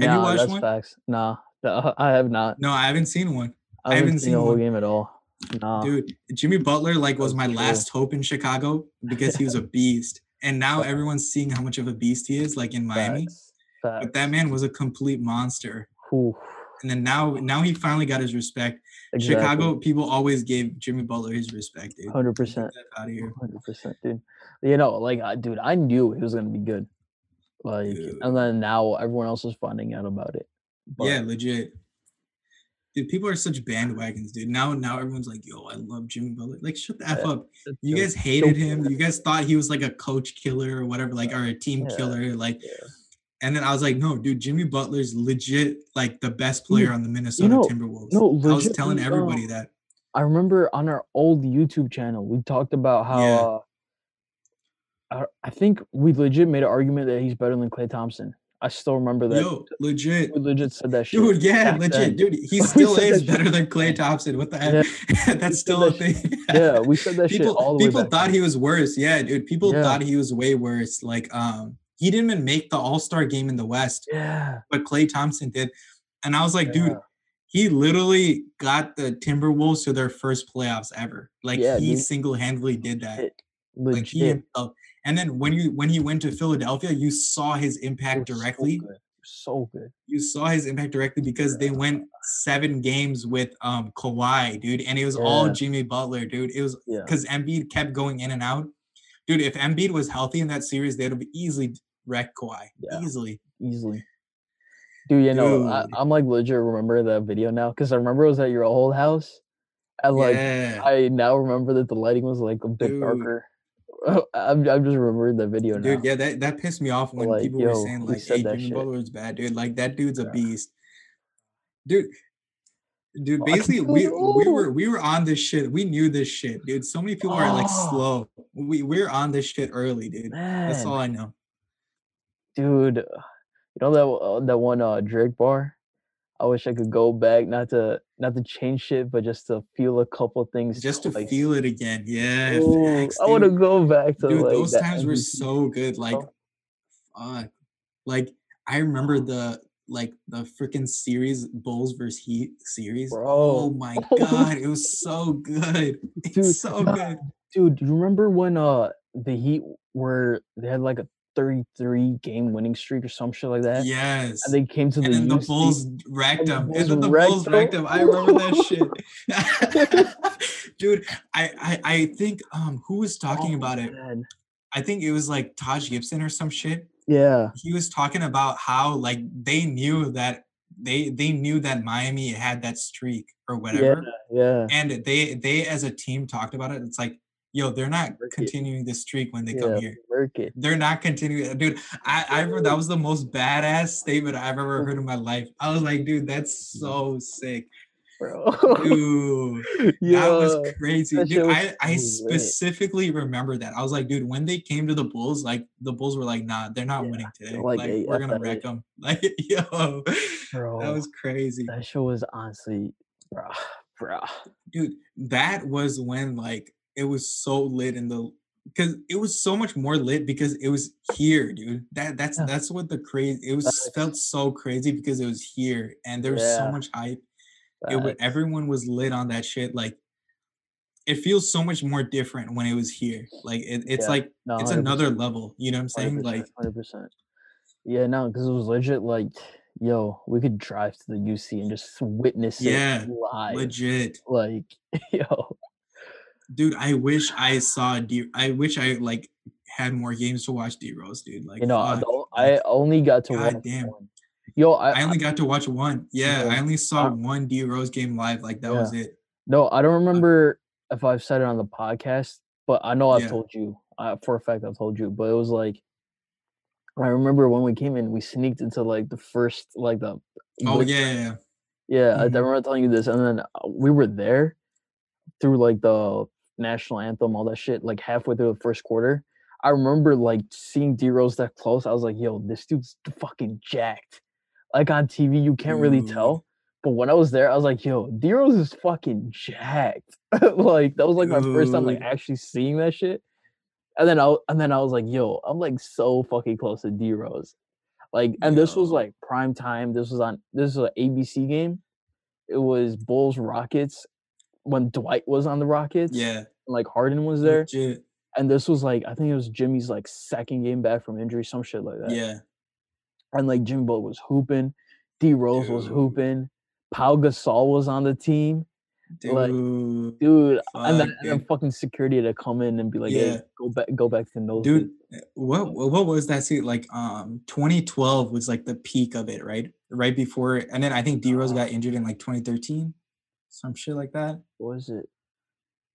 Have you watched that's one? facts. Nah, nah, I have not. No, I haven't seen one. I I haven't haven't seen the seen whole one. game at all. Nah. Dude, Jimmy Butler like was my last hope in Chicago because he was a beast. And now everyone's seeing how much of a beast he is like in Miami. Facts. But that man was a complete monster. Oof. And then now now he finally got his respect. Exactly. Chicago people always gave Jimmy Butler his respect, dude. Hundred percent. out of here. Hundred percent, dude. You know, like, dude, I knew he was gonna be good. Like, Dude. and then now everyone else is finding out about it. Yeah, legit. Dude, people are such bandwagons, dude. Now, now everyone's like, "Yo, I love Jimmy Butler." Like, shut the f Yeah, up. You guys hated him. You guys thought he was like a coach killer or whatever, like, or a team Yeah. killer. Like, Yeah. And then I was like, no, dude, Jimmy Butler's legit like the best player on the Minnesota know- Timberwolves. no, I was telling everybody um, that. I remember on our old YouTube channel, we talked about how Yeah. uh, I, I think we legit made an argument that he's better than Klay Thompson. I still remember that. Yo, legit. we legit said that shit. Dude, yeah, legit, then. dude. He still is better shit than Klay. Thompson. What the Yeah. heck? That's still a that thing. Yeah, we said that shit people all the people thought then. he was worse. Yeah, dude. People Yeah. thought he was way worse. Like, um, he didn't even make the All Star game in the West, Yeah, but Klay Thompson did. And I was like, dude, he literally got the Timberwolves to their first playoffs ever. Like, Yeah, he single handedly did that. Legit. Like he himself. And then when you when he went to Philadelphia, you saw his impact was so directly. good. So good. you saw his impact directly because they went seven games with um Kawhi, dude, and it was all Jimmy Butler, dude. It was Yeah. because Embiid kept going in and out. Dude, if Embiid was healthy in that series, they'd have easily wrecked Kawhi. Yeah. Easily. easily. Dude, you know, I, Dude. I'm like legit remember that video now because I remember it was at your old house, and like yeah. I now remember that the lighting was like a bit Dude. darker. I'm, I'm just remembering the video now. Dude, yeah, that, that pissed me off when like, people were saying like, "Hey, that Jimmy? Butler is bad, dude." Like that dude's a Yeah. beast, dude. Dude, Oh, basically, we we were we were on this shit. We knew this shit, dude. So many people are like Oh. slow. We we're on this shit early, dude. That's all I know. dude, you know that uh, that one uh, Drake bar. I wish I could go back, not to not to change shit, but just to feel a couple things. Just to feel it again. Yeah, Ooh, facts, I want to go back to Dude, like those times were so good. Like, fuck. Like, I remember the like the freaking series Bulls versus Heat series. Oh my god, it was so good. It's Dude, so good. dude. Do you remember when uh the Heat were they had like a 33 game winning streak or some shit like that, Yes. and they came to And the then the Bulls wrecked them. And then the Bulls wrecked them. I remember that shit. Dude, I, I I think um who was talking Oh, about it? I think it was like Taj Gibson or some shit. Yeah, He was talking about how like they knew that they they knew that Miami had that streak or whatever. yeah, yeah. And they they as a team talked about it. It's like, yo, they're not continuing this streak when they come here. They're not continuing. Uh, dude, I, I remember that was the most badass statement I've ever heard in my life. I was like, dude, that's so sick. Bro. Dude, yeah, that was crazy. that Dude, was I, I specifically remember that. I was like, dude, when they came to the Bulls, like the Bulls were like, nah, they're not Yeah, winning today. Like, like, "Hey, we're gonna wreck them. Like, yo, bro. that was crazy. that show was honestly, bro, bro. dude that was when like it was so lit in the because it was so much more lit because it was here dude that that's Yeah. that's what the crazy it was felt so crazy because it was here and there was so much hype it everyone was lit on that shit like it feels so much more different when it was here like it, it's Yeah. like No, it's another level you know what i'm saying like hundred percent. Yeah, no, because it was legit. Like, yo, we could drive to the UC and just witness Yeah, it live. legit Like, yo, dude i wish i saw D- i wish i like had more games to watch d rose dude like you know, fuck. I only got to God watch damn. one. Yo, I, I only got to watch one. Yeah, Yeah. I only saw Uh, one D Rose game live. Like that was it. no, I don't remember if I've said it on the podcast, but I know I've Yeah. told you uh, for a fact. I've told you, but it was like. I remember when we came in, we sneaked into like the first, like the. Oh Blitz- yeah, yeah, yeah. Yeah, I, remember telling you this, and then uh, we were there through like the national anthem, all that shit. Like halfway through the first quarter, I remember like seeing D Rose that close. I was like, "Yo, this dude's fucking jacked." Like on TV, you can't really Dude. tell, but when I was there, I was like, "Yo, D Rose is fucking jacked." like that was like my first time like actually seeing that shit. And then I and then I was like, "Yo, I'm like so fucking close to D Rose." Like, and this was like prime time. This was on this was an ABC game. It was Bulls Rockets when Dwight was on the Rockets. Yeah, and, like Harden was there. legit. And this was like I think it was Jimmy's like second game back from injury, some shit like that. Yeah, And like Jimmy Butler was hooping, D Rose was hooping, Pau Gasol was on the team, dude. Like, dude. and then, and then fucking security to come in and be like, Yeah. "Hey, go back, go back to nose." dude, uh, what what was that? See, like um, 2012 was like the peak of it, right? Right before, and then I think D Rose got injured in like 2013, some shit like that. What was it?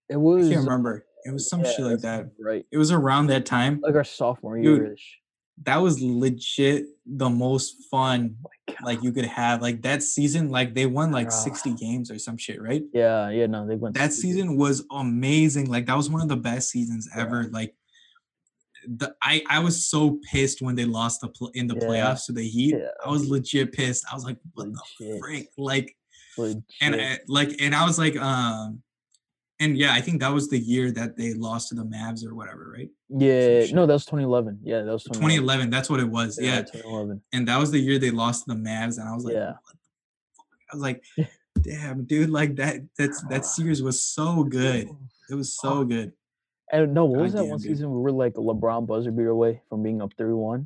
It was. I can't remember. It was some yeah, shit like that that. Right, It was around that time. like our sophomore year ish. That was legit the most fun Oh like you could have. Like that season, like they won like Ah. 60 games or some shit, right? yeah, yeah, no, they went That season was amazing. Like that was one of the best seasons Yeah. ever. Like the I I was so pissed when they lost the pl- in the Yeah. playoffs to the Heat. Yeah. I was legit pissed. I was like, what the Legit. frick? Like Legit. and I, like and I was like um and yeah, I think that was the year that they lost to the Mavs or whatever, right? yeah, no, that was 2011. Yeah, that was 2011. 2011, that's what it was. Yeah. 2011. And that was the year they lost to the Mavs and I was like Yeah. what the fuck? I was like damn, dude, like that that's that series was so good. It was so good. And no, what was that one dude. season we were like a LeBron buzzer beater away from being up 3-1?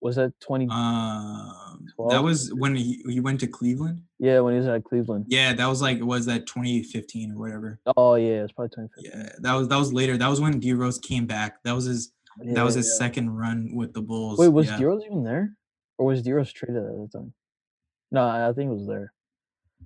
Was that 20? Um that was when he, he went to Cleveland. yeah, when he was at Cleveland. Yeah, that was like was that 2015 or whatever. Oh yeah, it's probably 2015. Yeah, that was that was later. That was when D Rose came back. That was his that was his yeah. second run with the Bulls. Wait, was yeah. D-Rose even there? Or was D-Rose traded at the time? No, I I think it was there.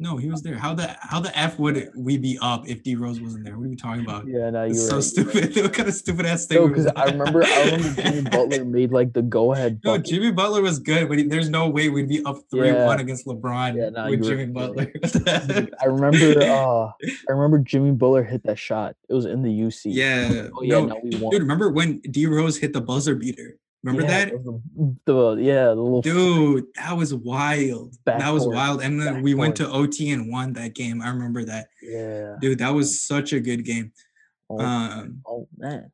No, he was there. How the how the f would we be up if D Rose wasn't there? What are you talking about? Yeah, no, you're so right. stupid. what kind of stupid ass thing? No, because I remember, I remember Jimmy Butler made like the go-ahead. No. Jimmy Butler was good, but he, there's no way we'd be up three Yeah. one against LeBron Yeah, nah, with Jimmy Butler. Dude, I remember, uh, I remember Jimmy Butler hit that shot. It was in the UC. yeah. Oh yeah, no, no, we won. dude, remember when D Rose hit the buzzer beater? Remember Yeah, that? The, the yeah, the little Dude, that was wild. that was wild. And then we went to OT and won that game. I remember that. yeah. Dude, that was such a good game. Oh, Um, oh man,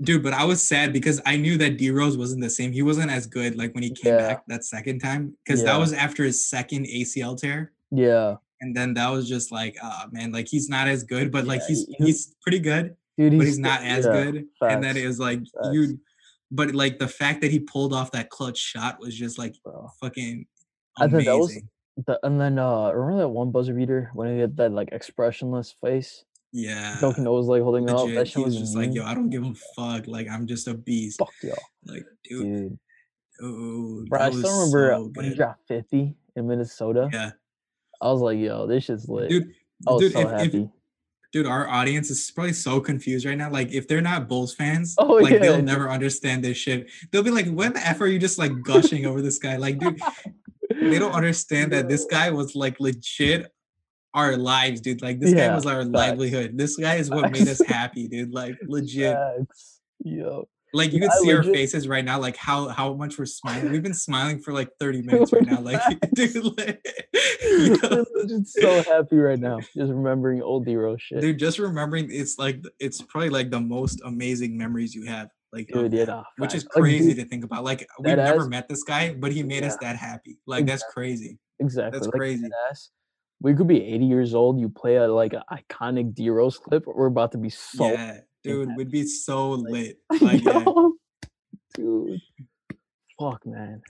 dude, but I was sad because I knew that D Rose wasn't the same. He wasn't as good like when he came Yeah. back that second time. Because Yeah. that was after his second ACL tear. yeah, And then that was just like, ah man, like he's not as good, but like he's he- he- he's pretty good, dude, but he's not as good. And then it was like facts. you but like the fact that he pulled off that clutch shot was just like bro. fucking I thought that was- amazing. The, and then uh, remember that one buzzer beater when he had that like expressionless face? Yeah. Duncan was like holding it up. Legit, That he shit was was just like, yo, I don't give a fuck. Like, I'm just a beast. Fuck y'all, Like, dude, dude. dude Bro, I still remember so when he dropped 50 in Minnesota. Yeah, I was like, yo, this shit's lit. dude, I was dude, so if, happy. if dude, our audience is probably so confused right now. Like, if they're not Bulls fans, Oh, like yeah, they'll never understand this shit. They'll be like, "When the f are you just like gushing over this guy?" Like, dude, they don't understand that this guy was like legit our lives, dude. Like, this guy was our facts. livelihood. This guy is what made us happy, dude. Like, legit. Facts. Yo. Like you can see our faces right now, like how how much we're smiling. We've been smiling for like 30 minutes right now. Like, dude, like, yo, I'm so happy right now. Just remembering old D-Rose shit. dude, just remembering it's like it's probably like the most amazing memories you have. Like, Dude, yeah, that, nah, which is facts. Like, crazy dude, to think about. Like, we've that never met this guy, but he made us that happy. Like, that's crazy. Exactly. That's like, crazy. deadass, We could be 80 years old. You play a like an iconic D Rose clip. We're about to be so. yeah, dude, we'd be so Like, lit. Like, yeah. Dude. Fuck, man.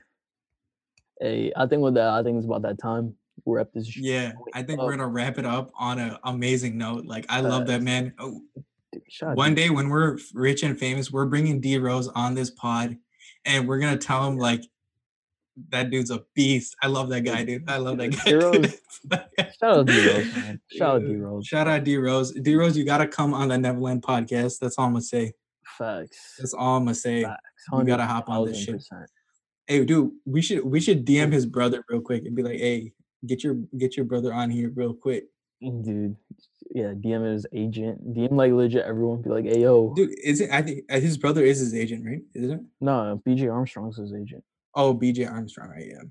Hey, I think with that, I think it's about that time. We're at this. Yeah, I think we're gonna wrap it up on an amazing note. Like, I love that man. Oh, dude, one day when we're rich and famous, we're bringing D Rose on this pod, and we're gonna tell him like that dude's a beast. I love that guy, dude. I love that guy. D-Rose- Shout out D Rose, man. Shout out D Rose. Shout out D Rose. D Rose, you gotta come on the Nevaland podcast. That's all I'm gonna say. Facts. That's all I'm gonna say. Facts. You gotta hop on this shit. Hey, dude, we should we should DM his brother real quick and be like, hey, get your get your brother on here real quick. Dude, yeah, DM his agent. DM like legit everyone. Be like, hey yo, Dude, is it? I think uh, his brother is his agent, right? Isn't it? no, BJ Armstrong's his agent. Oh, BJ Armstrong, right? Yeah.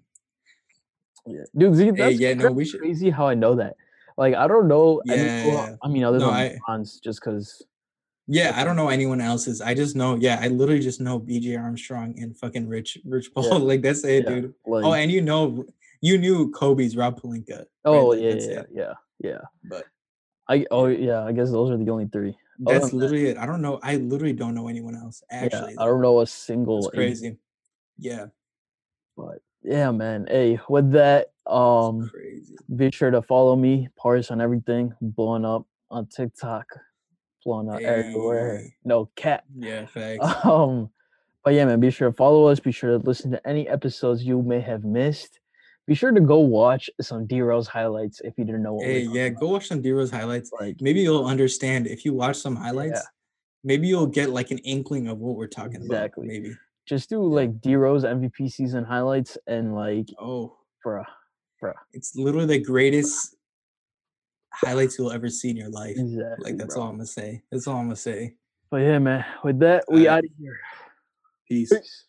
Yeah, dude, see, Hey, yeah, no, we should. crazy how I know that. Like, I don't know. any- well, Yeah. I mean, other No, than I- Bronze, just because. Yeah, I don't know anyone else's. I just know, yeah, I literally just know BJ Armstrong and fucking Rich Rich Paul. Yeah. Like that's it, Yeah, dude. Oh, like, Oh, and you know, you knew Kobe's Rob Pelinka. oh Like, yeah, that's yeah, yeah, yeah. But I oh yeah, I guess those are the only three. That's than that, literally it. I don't know. I literally don't know anyone else. Actually, yeah, I don't know a single. it's crazy. Yeah, but yeah, man. Hey, with that, um, be sure to follow me, Paras on everything, blowing up on TikTok, blowing up everywhere. No cat. Yeah, facts. Um, but yeah, man, be sure to follow us. Be sure to listen to any episodes you may have missed. Be sure to go watch some D Rose highlights if you didn't know what hey, yeah, talking go watch some D-Rose highlights. Like, Maybe you'll understand if you watch some highlights. Yeah. Maybe you'll get like an inkling of what we're talking Exactly. about. Maybe. Just do like D Rose MVP season highlights and like oh, bruh, bruh. It's literally the greatest highlights you'll ever see in your life. Exactly. Like that's bro. all I'm gonna say. That's all I'm gonna say. But yeah, man. With that, we Alright. out of here. Peace. Peace.